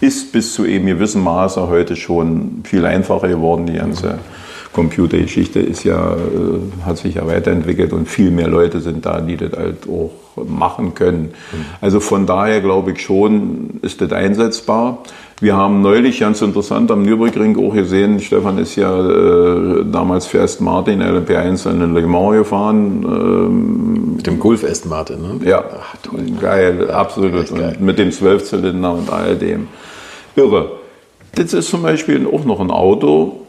ist bis zu eben gewissem Maße heute schon viel einfacher geworden, die ganze Computergeschichte ist ja, äh, hat sich ja weiterentwickelt und viel mehr Leute sind da, die das halt auch machen können. Also von daher glaube ich schon, ist das einsetzbar. Wir haben neulich ganz interessant am Nürburgring auch gesehen, Stefan ist ja äh, damals für Aston Martin LMP1 in Le Mans gefahren. Ähm, mit dem Golf Aston Martin, ne? Ja, Ach, toll. geil, absolut. Geil. Und mit dem Zwölfzylinder und all dem. Irre. Das ist zum Beispiel auch noch ein Auto,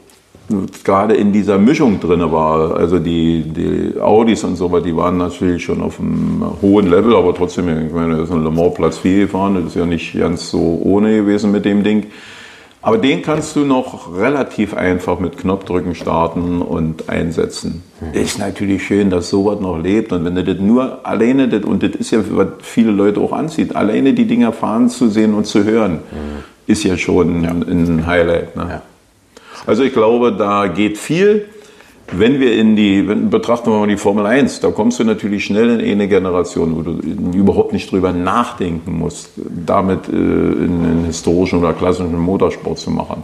gerade in dieser Mischung drin war. Also die, die Audis und so weiter, die waren natürlich schon auf einem hohen Level, aber trotzdem, ich meine, das ist ein Le Mans Platz 4 gefahren, das ist ja nicht ganz so ohne gewesen mit dem Ding. Aber den kannst du noch relativ einfach mit Knopfdrücken starten und einsetzen. Mhm. Ist natürlich schön, dass sowas noch lebt. Und wenn du das nur alleine, das, und das ist ja, was viele Leute auch anzieht, alleine die Dinger fahren zu sehen und zu hören, mhm. ist ja schon ein Highlight. Ne? Ja. Also ich glaube, da geht viel. Wenn wir in die, wenn, betrachten wir mal die Formel 1, da kommst du natürlich schnell in eine Generation, wo du überhaupt nicht drüber nachdenken musst, damit äh, in, in historischen oder klassischen Motorsport zu machen.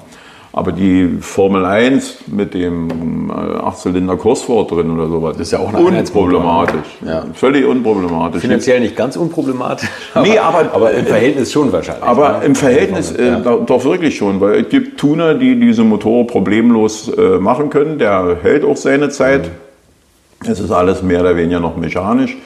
Aber die Formel 1 mit dem 8-Zylinder äh, Kurswort drin oder sowas, das ist ja auch eine unproblematisch. Ja. Völlig unproblematisch. Finanziell nicht ganz unproblematisch. Aber, nee, aber, aber im Verhältnis schon wahrscheinlich. Aber ne? im Verhältnis äh, ja. doch wirklich schon, weil es gibt Tuner, die diese Motoren problemlos äh, machen können. Der hält auch seine Zeit. Mhm. Es ist alles mehr oder weniger noch mechanisch.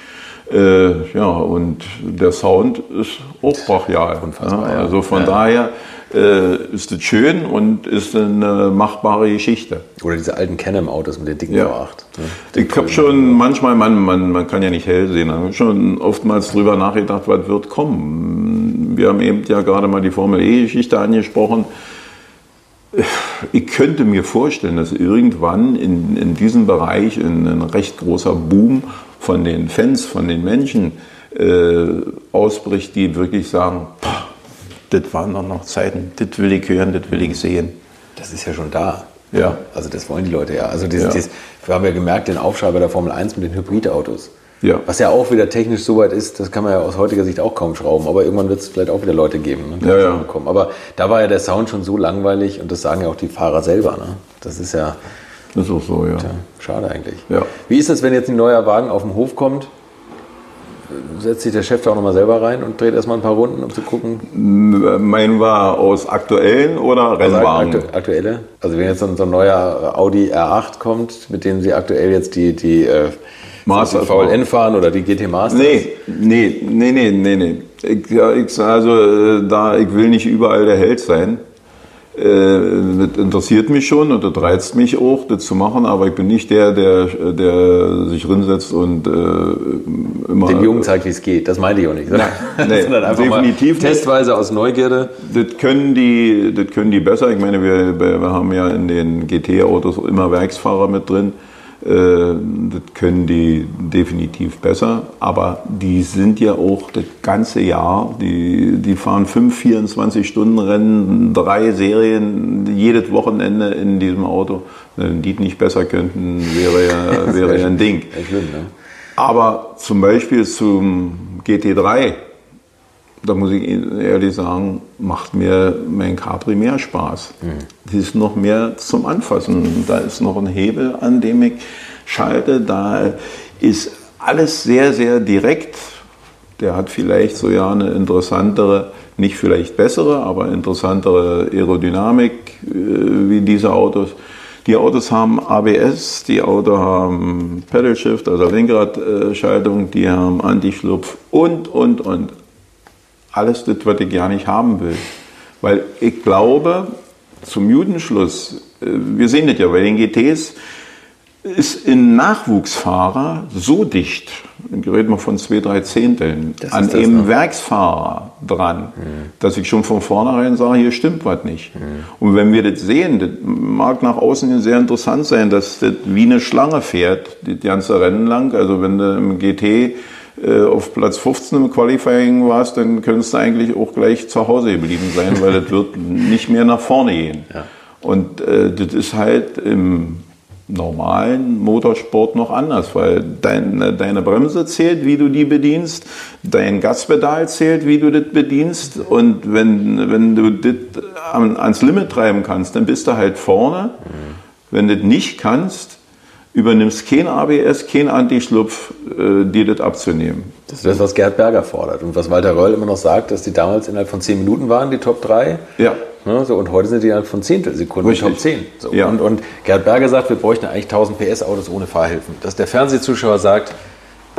Äh, ja, und der Sound ist auch brachial. Unfassbar, ja. Also von daher äh, ist das schön und ist eine machbare Geschichte. Oder diese alten Canem-Autos mit den dicken ja. V8. Ne? Ich habe schon manchmal, man, man, man kann ja nicht hell sehen, habe schon oftmals drüber nachgedacht, was wird kommen. Wir haben eben ja gerade mal die Formel E-Geschichte angesprochen. Ich könnte mir vorstellen, dass irgendwann in, in diesem Bereich ein, ein recht großer Boom von den Fans, von den Menschen äh, ausbricht, die wirklich sagen, das waren doch noch Zeiten, das will ich hören, das will ich sehen. Das ist ja schon da. Ja. Also das wollen die Leute ja. Also dieses, ja. Dieses, wir haben ja gemerkt, den Aufschrei bei der Formel 1 mit den Hybridautos. Ja. Was ja auch wieder technisch so weit ist, das kann man ja aus heutiger Sicht auch kaum schrauben. Aber irgendwann wird es vielleicht auch wieder Leute geben, ne, ja, ja. Aber da war ja der Sound schon so langweilig und das sagen ja auch die Fahrer selber. Ne? Das ist ja. Das ist auch so, ja. Tja, schade eigentlich. Ja. Wie ist es, wenn jetzt ein neuer Wagen auf dem Hof kommt? setzt sich der Chef da auch nochmal selber rein und dreht erstmal ein paar Runden, um zu gucken? Meinen wir aus aktuellen oder Rennwagen? Also aktuelle. Also wenn jetzt so ein, so ein, neuer Audi R8 kommt, mit dem Sie aktuell jetzt die, die, äh, Master VLN fahren oder die GT Masters? Nee, nee, nee, nee, nee. nee. Ich, ich, also, äh, da, ich will nicht überall der Held sein. Äh, das interessiert mich schon und das reizt mich auch, das zu machen, aber ich bin nicht der, der, der sich rinsetzt und äh, immer. Den Jungen zeigt, wie es geht. Das meinte ich auch nicht. Nein, nee, definitiv testweise aus Neugierde. Das können, die, das können die besser. Ich meine, wir, wir haben ja in den GT-Autos immer Werksfahrer mit drin. Äh, das können die definitiv besser, aber die sind ja auch das ganze Jahr, die, die fahren fünf 24-Stunden-Rennen, drei Serien, jedes Wochenende in diesem Auto. Wenn die nicht besser könnten, wäre ja, wäre ja ein Ding. Schlimm, ne? Aber zum Beispiel zum GT3 da muss ich ehrlich sagen, macht mir mein Capri mehr Spaß. Mhm. Das ist noch mehr zum Anfassen. Da ist noch ein Hebel, an dem ich schalte. Da ist alles sehr, sehr direkt. Der hat vielleicht so ja eine interessantere, nicht vielleicht bessere, aber interessantere Aerodynamik äh, wie diese Autos. Die Autos haben ABS, die Autos haben Pedal Shift, also Lenkradschaltung, die haben Anti-Schlupf und, und, und alles das, was ich gar nicht haben will. Weil ich glaube, zum Judenschluss, äh, wir sehen das ja bei den GTs, ist ein Nachwuchsfahrer so dicht, dann reden wir von zwei, drei Zehnteln, an dem ne? Werksfahrer dran, mhm. dass ich schon von vornherein sage, hier stimmt was nicht. Mhm. Und wenn wir das sehen, das mag nach außen sehr interessant sein, dass das wie eine Schlange fährt, das ganze Rennen lang. Also wenn du im GT auf Platz 15 im Qualifying warst, dann könntest du eigentlich auch gleich zu Hause geblieben sein, weil das wird nicht mehr nach vorne gehen. Ja. Und äh, das ist halt im normalen Motorsport noch anders, weil dein, deine Bremse zählt, wie du die bedienst, dein Gaspedal zählt, wie du das bedienst und wenn, wenn du das ans Limit treiben kannst, dann bist du halt vorne. Mhm wenn du das nicht kannst, übernimmst kein ABS, kein Antischlupf, äh, dir das abzunehmen. Das ist das, was Gerd Berger fordert und was Walter Röll immer noch sagt, dass die damals innerhalb von 10 Minuten waren, die Top 3. Ja. ja so, und heute sind die innerhalb von Zehntelsekunden Richtig. Top 10. So, Ja. und, und Gerd Berger sagt, wir bräuchten eigentlich 1000 PS Autos ohne Fahrhilfen. Dass der Fernsehzuschauer sagt,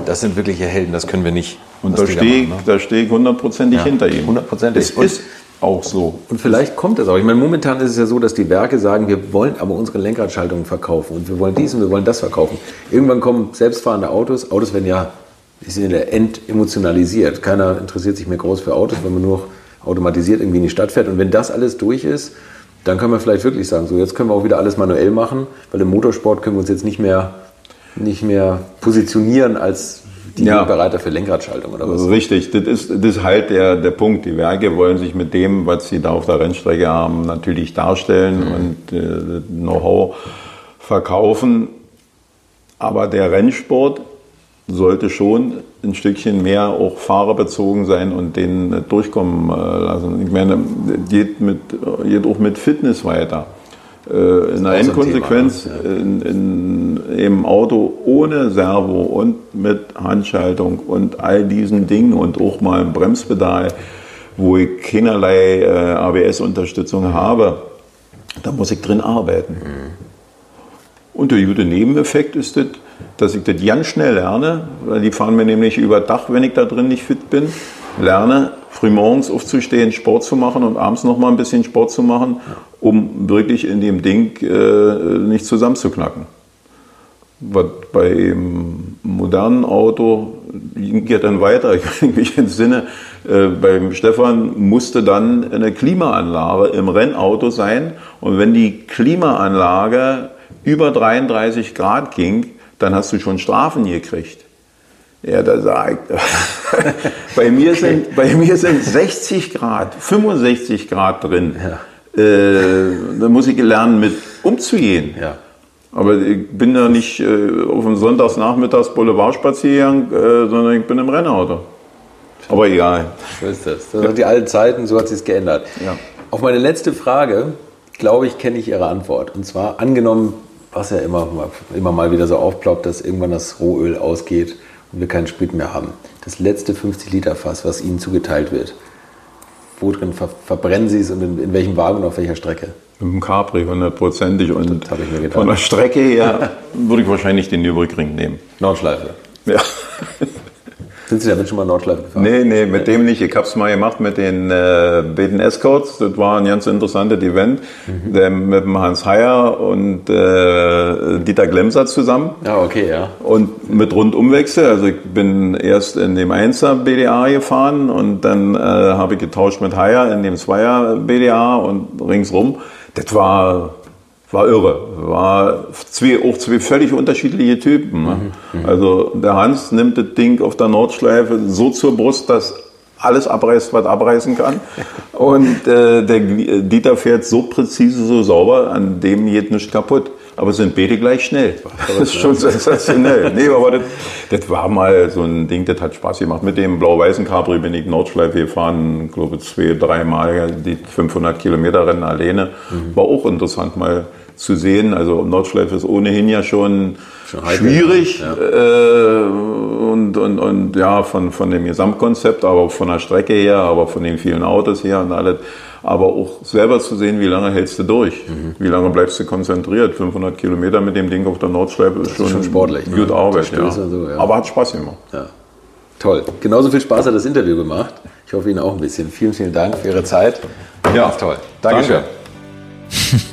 das sind wirkliche Helden, das können wir nicht. Und was da stehe ich, machen, ne? da steh ich hundertprozentig Ja, hinter ihm. hundertprozentig. Es Und- ist auch so. Und vielleicht kommt es auch. Ich meine, momentan ist es ja so, dass die Werke sagen, wir wollen aber unsere Lenkradschaltungen verkaufen und wir wollen dies und wir wollen das verkaufen. Irgendwann kommen selbstfahrende Autos. Autos werden ja, die sind ja entemotionalisiert. Keiner interessiert sich mehr groß für Autos, wenn man nur automatisiert irgendwie in die Stadt fährt. Und wenn das alles durch ist, dann können wir vielleicht wirklich sagen, so jetzt können wir auch wieder alles manuell machen, weil im Motorsport können wir uns jetzt nicht mehr, nicht mehr positionieren als die Ja. Wegbereiter für Lenkradschaltung oder was. Richtig, das ist, das ist halt der, der Punkt. Die Werke wollen sich mit dem, was sie da auf der Rennstrecke haben, natürlich darstellen und äh, Know-how verkaufen. Aber der Rennsport sollte schon ein Stückchen mehr auch fahrerbezogen sein und den äh, durchkommen äh, lassen. Ich meine, geht, mit, geht auch mit Fitness weiter. Äh, in der Endkonsequenz Thema, ne? in, in, im Auto ohne Servo und mit Handschaltung und all diesen Dingen und auch mal ein Bremspedal, wo ich keinerlei äh, ABS-Unterstützung habe, da muss ich drin arbeiten. Und der gute Nebeneffekt ist das, dass ich das ganz schnell lerne, weil die fahren mir nämlich über Dach, wenn ich da drin nicht fit bin, lerne frühmorgens aufzustehen, Sport zu machen und abends noch mal ein bisschen Sport zu machen, um wirklich in dem Ding äh, nicht zusammenzuknacken. Was bei einem modernen Auto ging ja dann weiter. Ich kann mich entsinne, äh, beim Stefan musste dann eine Klimaanlage im Rennauto sein. Und wenn die Klimaanlage über 33 Grad ging, dann hast du schon Strafen gekriegt. Ja, da sagt, bei, mir sind, bei mir sind 60 Grad, 65 Grad drin. Äh, da muss ich lernen, mit umzugehen. Ja. Aber ich bin da nicht äh, auf dem Sonntagsnachmittags Boulevardspaziergang, äh, sondern ich bin im Rennauto. Aber egal. So ist das. Das sind die alten Zeiten, so hat sich geändert. Ja. Auf meine letzte Frage, glaube ich, kenne ich Ihre Antwort. Und zwar angenommen, was ja immer, mal- immer mal wieder so aufploppt, dass irgendwann das Rohöl ausgeht und wir keinen Sprit mehr haben. Das letzte 50 Liter Fass, was Ihnen zugeteilt wird, wo drin ver verbrennen Sie es und in, in welchem Wagen und auf welcher Strecke? Dem Capri hundertprozentig. Und Das habe ich mir gedacht. von der Strecke her würde ich wahrscheinlich den Nürburgring nehmen. Nordschleife. Ja. Sind Sie damit schon mal Nordschleife gefahren? Nee, nee, mit dem nicht. Ich habe es mal gemacht mit den äh, Escorts. Das war ein ganz interessantes Event. Der, mit dem Hans Heyer und äh, Dieter Glemser zusammen. Ja, okay, ja. Und mit Rundumwechsel, also ich bin erst in dem 1er BDA gefahren und dann äh, habe ich getauscht mit Haier in dem 2er BDA und ringsrum. Das war, war irre. War zwei, auch zwei völlig unterschiedliche Typen. Ne? Also der Hans nimmt das Ding auf der Nordschleife so zur Brust, dass alles abreißt, was abreißen kann. Und äh, der Dieter fährt so präzise, so sauber, an dem geht nichts kaputt. Aber sind beide gleich schnell. Das ist schon sensationell. nee, aber das, das war mal so ein Ding, das hat Spaß gemacht. Mit dem blau-weißen Capri bin ich Nordschleife gefahren, ich glaube zwei, dreimal die 500 Kilometer Rennen alleine. War auch interessant mal zu sehen. Also Nordschleife ist ohnehin ja schon, Schon schwierig ja. äh, und, und, und ja, von, von dem Gesamtkonzept, aber auch von der Strecke her, aber von den vielen Autos her und alles. Aber auch selber zu sehen, wie lange hältst du durch? Mhm. Wie lange bleibst du konzentriert? 500 Kilometer mit dem Ding auf der Nordschleife ist schon, schon sportlich, ne? Gut Arbeit, Die ja. So, ja. Aber hat Spaß gemacht. Ja. Toll. Genauso viel Spaß hat das Interview gemacht. Ich hoffe Ihnen auch ein bisschen. Vielen, vielen Dank für Ihre Zeit. Ja, toll. Dankeschön. Danke.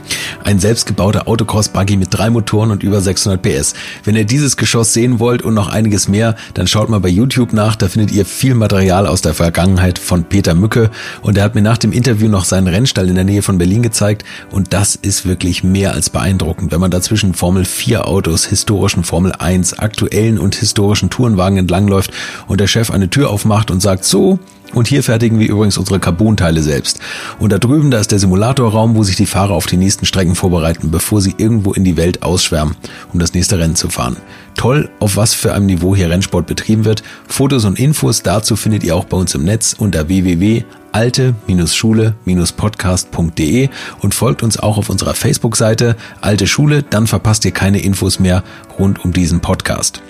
Ein selbstgebauter Autocross-Buggy mit drei Motoren und über 600 PS. Wenn ihr dieses Geschoss sehen wollt und noch einiges mehr, dann schaut mal bei YouTube nach. Da findet ihr viel Material aus der Vergangenheit von Peter Mücke. Und er hat mir nach dem Interview noch seinen Rennstall in der Nähe von Berlin gezeigt. Und das ist wirklich mehr als beeindruckend, wenn man dazwischen Formel 4 Autos, historischen Formel 1, aktuellen und historischen Tourenwagen entlangläuft und der Chef eine Tür aufmacht und sagt, so, und hier fertigen wir übrigens unsere Carbon-Teile selbst. Und da drüben, da ist der Simulatorraum, wo sich die Fahrer auf die nächsten Strecken vorbereiten, bevor sie irgendwo in die Welt ausschwärmen, um das nächste Rennen zu fahren. Toll, auf was für einem Niveau hier Rennsport betrieben wird. Fotos und Infos dazu findet ihr auch bei uns im Netz unter www alte-schule-podcast.de und folgt uns auch auf unserer Facebook-Seite Alte Schule, dann verpasst ihr keine Infos mehr rund um diesen Podcast.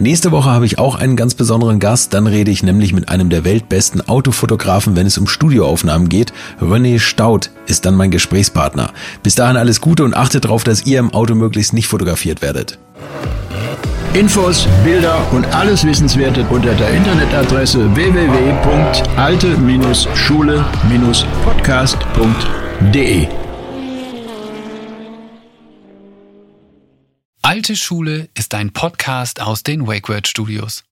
Nächste Woche habe ich auch einen ganz besonderen Gast. Dann rede ich nämlich mit einem der weltbesten Autofotografen, wenn es um Studioaufnahmen geht. René Staud ist dann mein Gesprächspartner. Bis dahin alles Gute und achtet darauf, dass ihr im Auto möglichst nicht fotografiert werdet. Infos, Bilder und alles Wissenswerte unter der Internetadresse www.alte-schule-podcast.de. Alte Schule ist ein Podcast aus den WakeWord Studios.